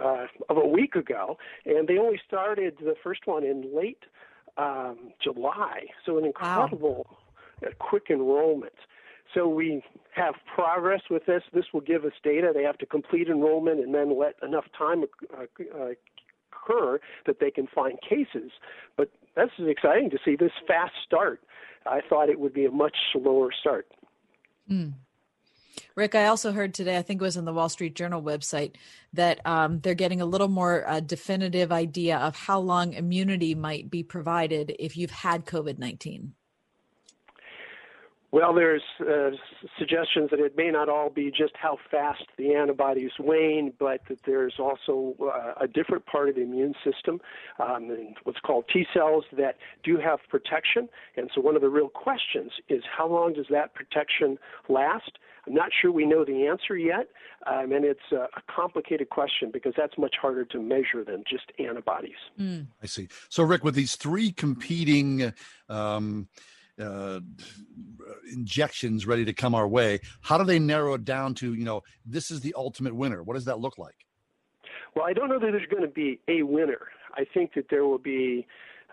uh, of a week ago, and they only started the first one in late um, July. So an incredible, wow. uh, quick enrollment. So we have progress with this. This will give us data. They have to complete enrollment and then let enough time uh, uh, occur that they can find cases. But this is exciting to see this fast start. I thought it would be a much slower start. Mm. Rick, I also heard today, I think it was on the Wall Street Journal website, that um, they're getting a little more uh, definitive idea of how long immunity might be provided if you've had COVID 19. Well, there's uh, suggestions that it may not all be just how fast the antibodies wane, but that there's also uh, a different part of the immune system, um, what's called T cells, that do have protection. And so, one of the real questions is how long does that protection last? I'm not sure we know the answer yet, um, and it's a, a, complicated question because that's much harder to measure than just antibodies. Mm. I see. So, Rick, with these three competing um, uh, injections ready to come our way, how do they narrow it down to, you know, this is the ultimate winner? What does that look like? Well, I don't know that there's going to be a winner. I think that there will be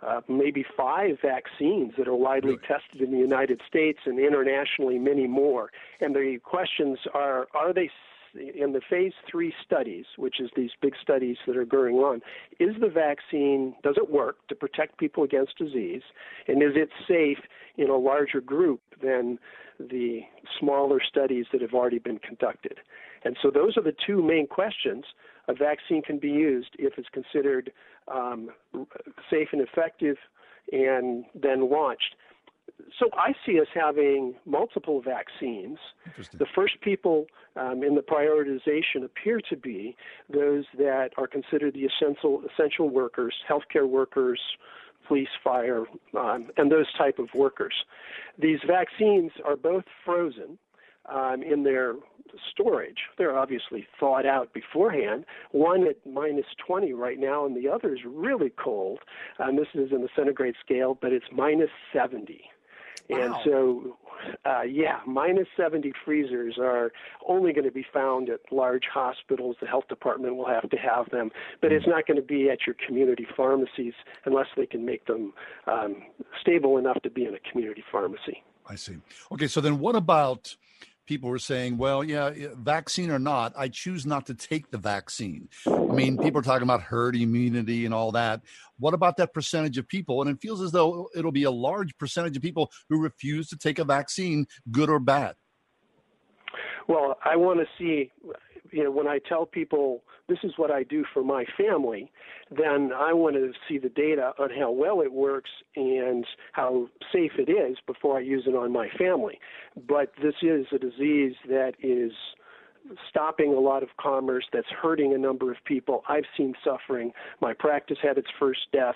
uh, maybe five vaccines that are widely really? tested in the United States and internationally, many more. And the questions are are they in the phase three studies, which is these big studies that are going on, is the vaccine, does it work to protect people against disease? And is it safe in a larger group than the smaller studies that have already been conducted? And so those are the two main questions. A vaccine can be used if it's considered um, safe and effective and then launched. So I see us having multiple vaccines. The first people um, in the prioritization appear to be those that are considered the essential essential workers, healthcare workers, police, fire, um, and those type of workers. These vaccines are both frozen um, in their storage. They're obviously thawed out beforehand. One at minus 20 right now, and the other is really cold. Um, this is in the centigrade scale, but it's minus 70. Wow. And so, uh, yeah, minus 70 freezers are only going to be found at large hospitals. The health department will have to have them, but it's not going to be at your community pharmacies unless they can make them um, stable enough to be in a community pharmacy. I see. Okay, so then what about people were saying, well, yeah, vaccine or not, I choose not to take the vaccine. I mean, people are talking about herd immunity and all that. What about that percentage of people? And it feels as though it'll be a large percentage of people who refuse to take a vaccine, good or bad. Well, I want to see you know, when I tell people this is what I do for my family, then I want to see the data on how well it works and how safe it is before I use it on my family. But this is a disease that is stopping a lot of commerce that's hurting a number of people. I've seen suffering. My practice had its first death.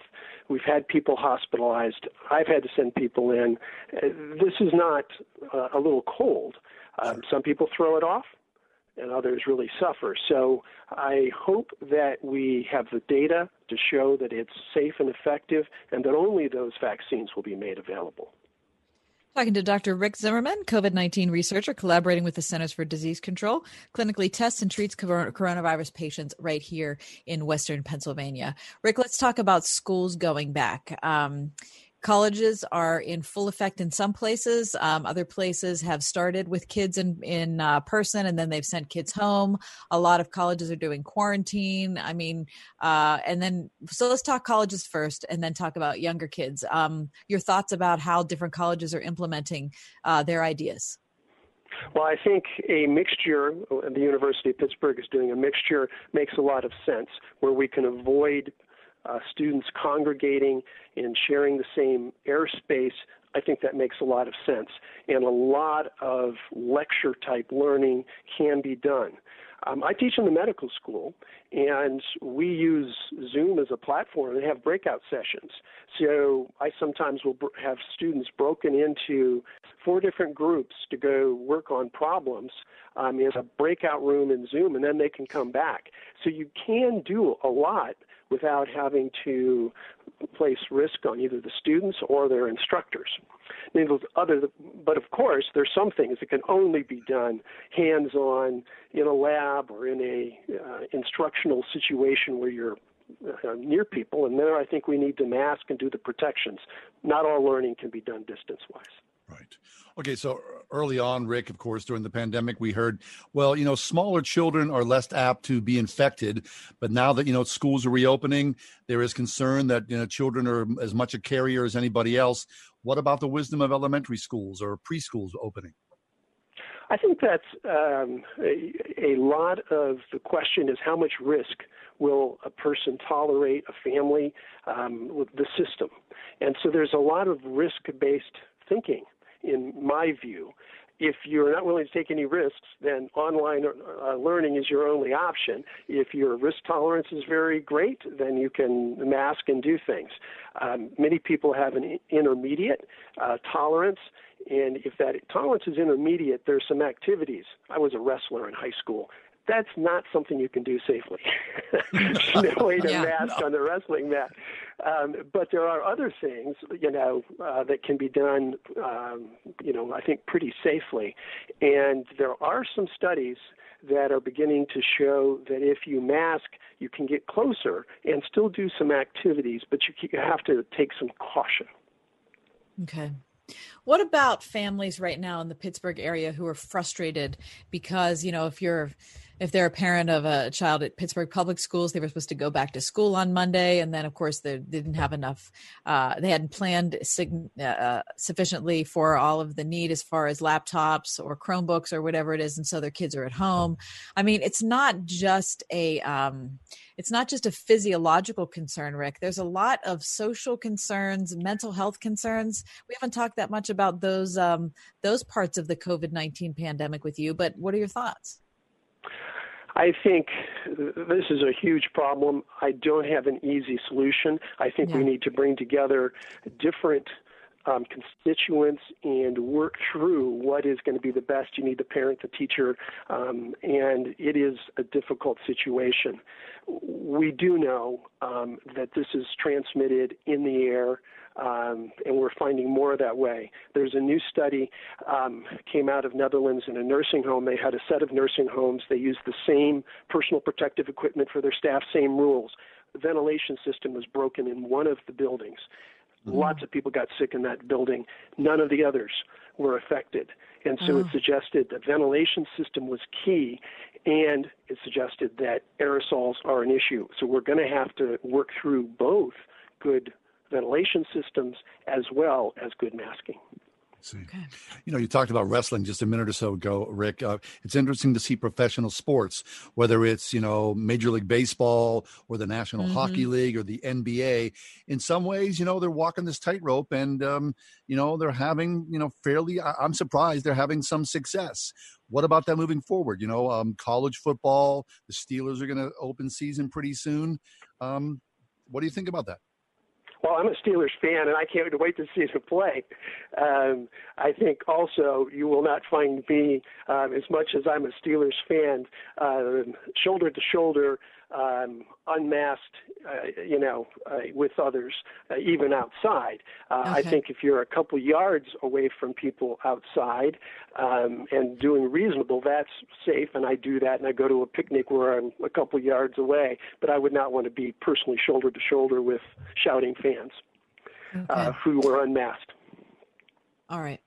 We've had people hospitalized. I've had to send people in. This is not uh, a little cold. Um, some people throw it off and others really suffer. So I hope that we have the data to show that it's safe and effective and that only those vaccines will be made available. Talking to Dr. Rick Zimmerman, COVID 19 researcher collaborating with the Centers for Disease Control, clinically tests and treats coronavirus patients right here in Western Pennsylvania. Rick, let's talk about schools going back. Um, colleges are in full effect in some places. Um, other places have started with kids in in uh, person, and then they've sent kids home. A lot of colleges are doing quarantine. I mean, uh, and then so let's talk colleges first, and then talk about younger kids. Um, your thoughts about how different colleges are implementing uh, their ideas. Well, I think a mixture, the University of Pittsburgh is doing a mixture, makes a lot of sense where we can avoid uh, students congregating and sharing the same airspace, I think that makes a lot of sense. And a lot of lecture type learning can be done. Um, I teach in the medical school, and we use Zoom as a platform and have breakout sessions. So I sometimes will br- have students broken into four different groups to go work on problems um, in a breakout room in Zoom, and then they can come back. So you can do a lot without having to place risk on either the students or their instructors. Other, but of course, there's some things that can only be done hands-on in a lab or in a uh, instructional situation where you're uh, near people, and there I think we need to mask and do the protections. Not all learning can be done distance-wise. Right. Okay, so early on, Rick, of course, during the pandemic, we heard, well, you know, smaller children are less apt to be infected. But now that, you know, schools are reopening, there is concern that, you know, children are as much a carrier as anybody else. What about the wisdom of elementary schools or preschools opening? I think that's um, a, a lot of the question is how much risk will a person tolerate, a family, um, with the system. And so there's a lot of risk based thinking in my view. If you're not willing to take any risks, then online uh, learning is your only option. If your risk tolerance is very great, then you can mask and do things. Um, many people have an intermediate uh, tolerance, and if that tolerance is intermediate, there's some activities. I was a wrestler in high school that's not something you can do safely. [LAUGHS] no [LAUGHS] way to yeah, mask no. on the wrestling mat. Um, but there are other things, you know, uh, that can be done, um, you know, I think pretty safely. And there are some studies that are beginning to show that if you mask, you can get closer and still do some activities, but you, you have to take some caution. Okay. What about families right now in the Pittsburgh area who are frustrated because, you know, if you're if they're a parent of a child at Pittsburgh Public Schools, they were supposed to go back to school on Monday, and then of course they didn't have enough. Uh, they hadn't planned sig- uh, sufficiently for all of the need as far as laptops or Chromebooks or whatever it is, and so their kids are at home. I mean, it's not just a um, it's not just a physiological concern, Rick. There's a lot of social concerns, mental health concerns. We haven't talked that much about those um, those parts of the COVID nineteen pandemic with you, but what are your thoughts? I think this is a huge problem. I don't have an easy solution. I think yeah. we need to bring together different um, constituents and work through what is going to be the best. You need the parent, the teacher, um, and it is a difficult situation. We do know um, that this is transmitted in the air um, and we're finding more that way. There's a new study um, came out of Netherlands in a nursing home. They had a set of nursing homes. They used the same personal protective equipment for their staff, same rules. The ventilation system was broken in one of the buildings. Mm-hmm. Lots of people got sick in that building. None of the others were affected. And so oh. it suggested the ventilation system was key, and it suggested that aerosols are an issue. So we're going to have to work through both good ventilation systems as well as good masking. See. Okay. You know, you talked about wrestling just a minute or so ago, Rick. Uh, it's interesting to see professional sports, whether it's, you know, Major League Baseball or the National mm-hmm. Hockey League or the NBA. In some ways, you know, they're walking this tightrope and, um, you know, they're having, you know, fairly, I- am surprised they're having some success. What about that moving forward? You know, um, college football, the Steelers are going to open season pretty soon. Um, what do you think about that? Well, I'm a Steelers fan, and I can't wait to see him play. Um, I think also you will not find me, um, as much as I'm a Steelers fan, uh, shoulder to shoulder um, unmasked, uh, you know, uh, with others, uh, even outside. Uh, okay. I think if you're a couple yards away from people outside um, and doing reasonable, that's safe, and I do that, and I go to a picnic where I'm a couple yards away. But I would not want to be personally shoulder to shoulder with shouting fans. uh, who were unmasked. All right.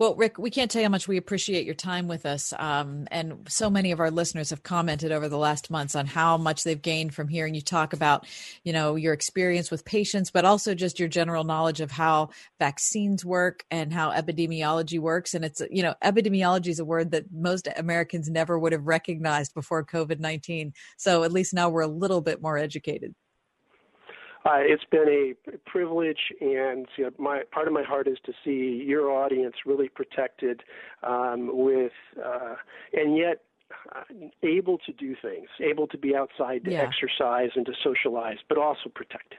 Well, Rick, we can't tell you how much we appreciate your time with us. Um, and so many of our listeners have commented over the last months on how much they've gained from hearing you talk about, you know, your experience with patients, but also just your general knowledge of how vaccines work and how epidemiology works. And it's, you know, epidemiology is a word that most Americans never would have recognized before COVID 19. So at least now we're a little bit more educated. Uh, it's been a privilege, and you know, my part of my heart is to see your audience really protected, um, with, uh, and yet uh, able to do things, able to be outside to Yeah. exercise and to socialize, but also protected.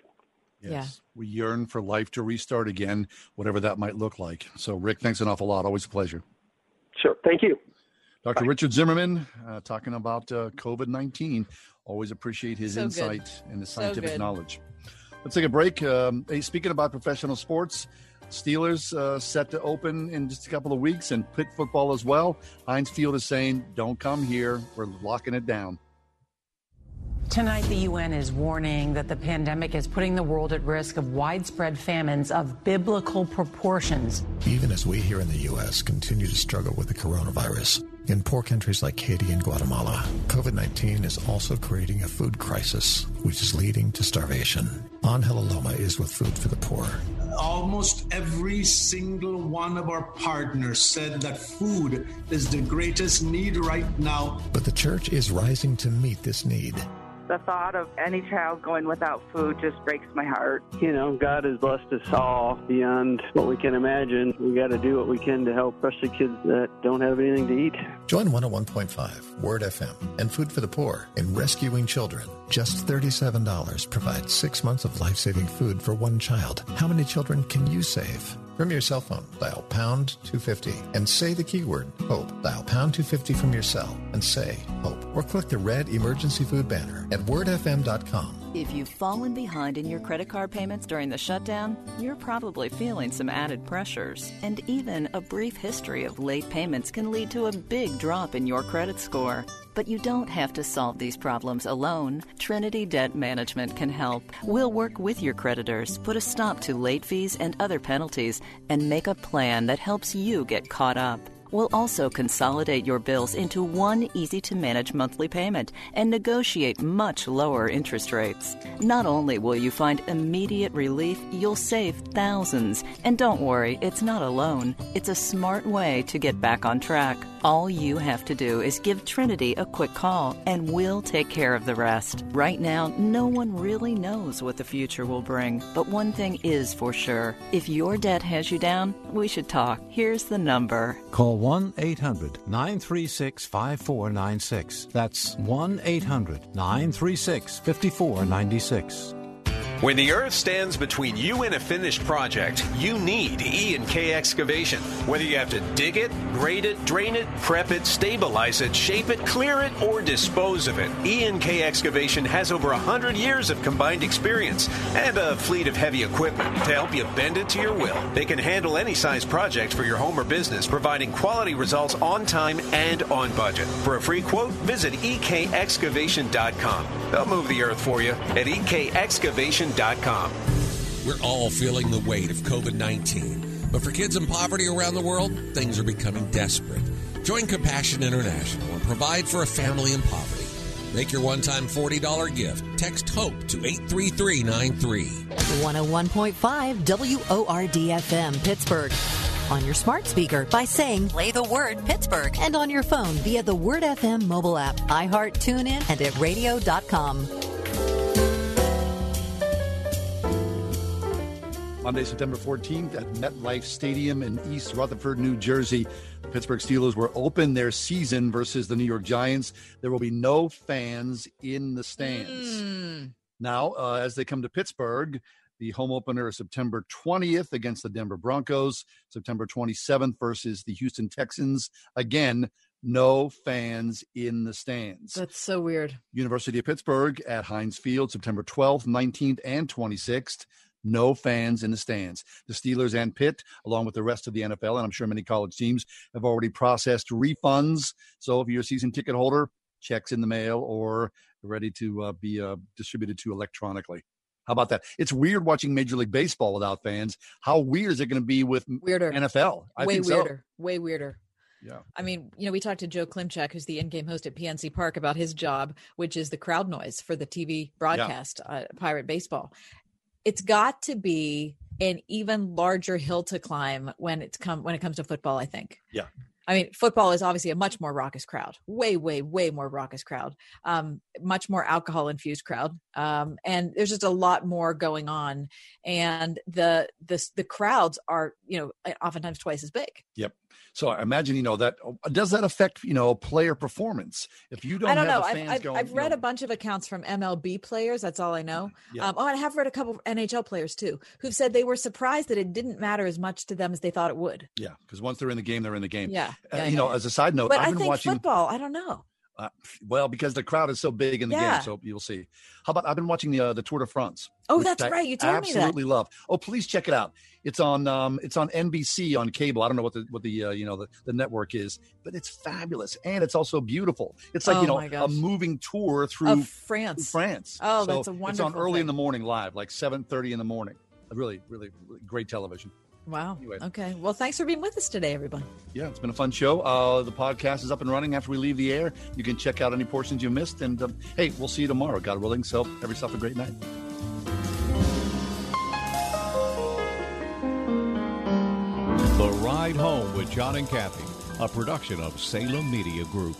Yes. We yearn for life to restart again, whatever that might look like. So, Rick, thanks an awful lot. Always a pleasure. Sure. Thank you. Dr. Richard Zimmerman uh, talking about uh, COVID 19. Always appreciate his So good. insight and his scientific good. knowledge. Let's take a break. Um, hey, speaking about professional sports, Steelers uh, set to open in just a couple of weeks and Pitt football as well. Heinz Field is saying, don't come here. We're locking it down. Tonight, the UN is warning that the pandemic is putting the world at risk of widespread famines of biblical proportions. Even as we here in the U.S. continue to struggle with the coronavirus, in poor countries like Haiti and Guatemala, COVID 19 is also creating a food crisis, which is leading to starvation. Angel Aloma is with Food for the Poor. Almost every single one of our partners said that food is the greatest need right now. But the church is rising to meet this need. The thought of any child going without food just breaks my heart. You know, God has blessed us all beyond what we can imagine. We got to do what we can to help, especially kids that don't have anything to eat. Join 101.5 Word FM and Food for the Poor in rescuing children. Just $37 provides six months of life saving food for one child. How many children can you save? From your cell phone, dial pound 250 and say the keyword HOPE. Dial pound 250 from your cell and say HOPE. Or click the red emergency food banner at wordfm.com. If you've fallen behind in your credit card payments during the shutdown, you're probably feeling some added pressures. And even a brief history of late payments can lead to a big drop in your credit score. But you don't have to solve these problems alone. Trinity Debt Management can help. We'll work with your creditors, put a stop to late fees and other penalties, and make a plan that helps you get caught up. We'll also consolidate your bills into one easy to manage monthly payment and negotiate much lower interest rates. Not only will you find immediate relief, you'll save thousands. And don't worry, it's not alone. It's a smart way to get back on track. All you have to do is give Trinity a quick call, and we'll take care of the rest. Right now, no one really knows what the future will bring, but one thing is for sure if your debt has you down, we should talk. Here's the number. Call 1 800 936 5496. That's 1 800 936 5496. When the earth stands between you and a finished project, you need E and K excavation. Whether you have to dig it, grade it, drain it, prep it, stabilize it, shape it, clear it, or dispose of it, E and K excavation has over 100 years of combined experience and a fleet of heavy equipment to help you bend it to your will. They can handle any size project for your home or business, providing quality results on time and on budget. For a free quote, visit ekexcavation.com. They'll move the earth for you at E ekexcavation.com. We're all feeling the weight of COVID 19. But for kids in poverty around the world, things are becoming desperate. Join Compassion International and provide for a family in poverty. Make your one time $40 gift. Text HOPE to 83393. 101.5 WORD FM Pittsburgh. On your smart speaker by saying play the word Pittsburgh and on your phone via the Word FM mobile app, iHeart, TuneIn, and at radio.com. Monday, September 14th at MetLife Stadium in East Rutherford, New Jersey. The Pittsburgh Steelers will open their season versus the New York Giants. There will be no fans in the stands. Now, uh, as they come to Pittsburgh, the home opener is September 20th against the Denver Broncos, September 27th versus the Houston Texans. Again, no fans in the stands. That's so weird. University of Pittsburgh at Heinz Field, September 12th, 19th, and 26th. No fans in the stands. The Steelers and Pitt, along with the rest of the NFL, and I'm sure many college teams, have already processed refunds. So if you're a season ticket holder, checks in the mail or ready to uh, be uh, distributed to electronically. How about that? It's weird watching Major League Baseball without fans. How weird is it going to be with weirder NFL? I way weirder. So. Way weirder. Yeah. I mean, you know, we talked to Joe Klimchak, who's the in-game host at PNC Park, about his job, which is the crowd noise for the TV broadcast, yeah. uh, Pirate Baseball. It's got to be an even larger hill to climb when it's come when it comes to football. I think. Yeah. I mean, football is obviously a much more raucous crowd, way, way, way more raucous crowd, um, much more alcohol infused crowd, um, and there's just a lot more going on, and the the the crowds are you know oftentimes twice as big. Yep. So I imagine you know that does that affect you know player performance if you don't. I don't know. I've, I've, going, I've read know. a bunch of accounts from MLB players. That's all I know. Yeah. Um, oh, and I have read a couple NHL players too who've said they were surprised that it didn't matter as much to them as they thought it would. Yeah, because once they're in the game, they're in the game. Yeah. Uh, yeah you know, as a side note, but I've I been think watching football. I don't know. Uh, well, because the crowd is so big in the yeah. game, so you'll see. How about I've been watching the uh, the Tour de France. Oh, that's I right. You told me that. Absolutely love. Oh, please check it out. It's on um, it's on NBC on cable. I don't know what the what the uh, you know the, the network is, but it's fabulous and it's also beautiful. It's like oh you know a moving tour through of France. Through France. Oh, so that's a wonderful. It's on early thing. in the morning live, like seven thirty in the morning. Really, really, really great television. Wow. Anyway. Okay. Well, thanks for being with us today, everyone. Yeah, it's been a fun show. Uh, the podcast is up and running after we leave the air. You can check out any portions you missed. And um, hey, we'll see you tomorrow, God willing. So have yourself a great night. The Ride Home with John and Kathy, a production of Salem Media Group.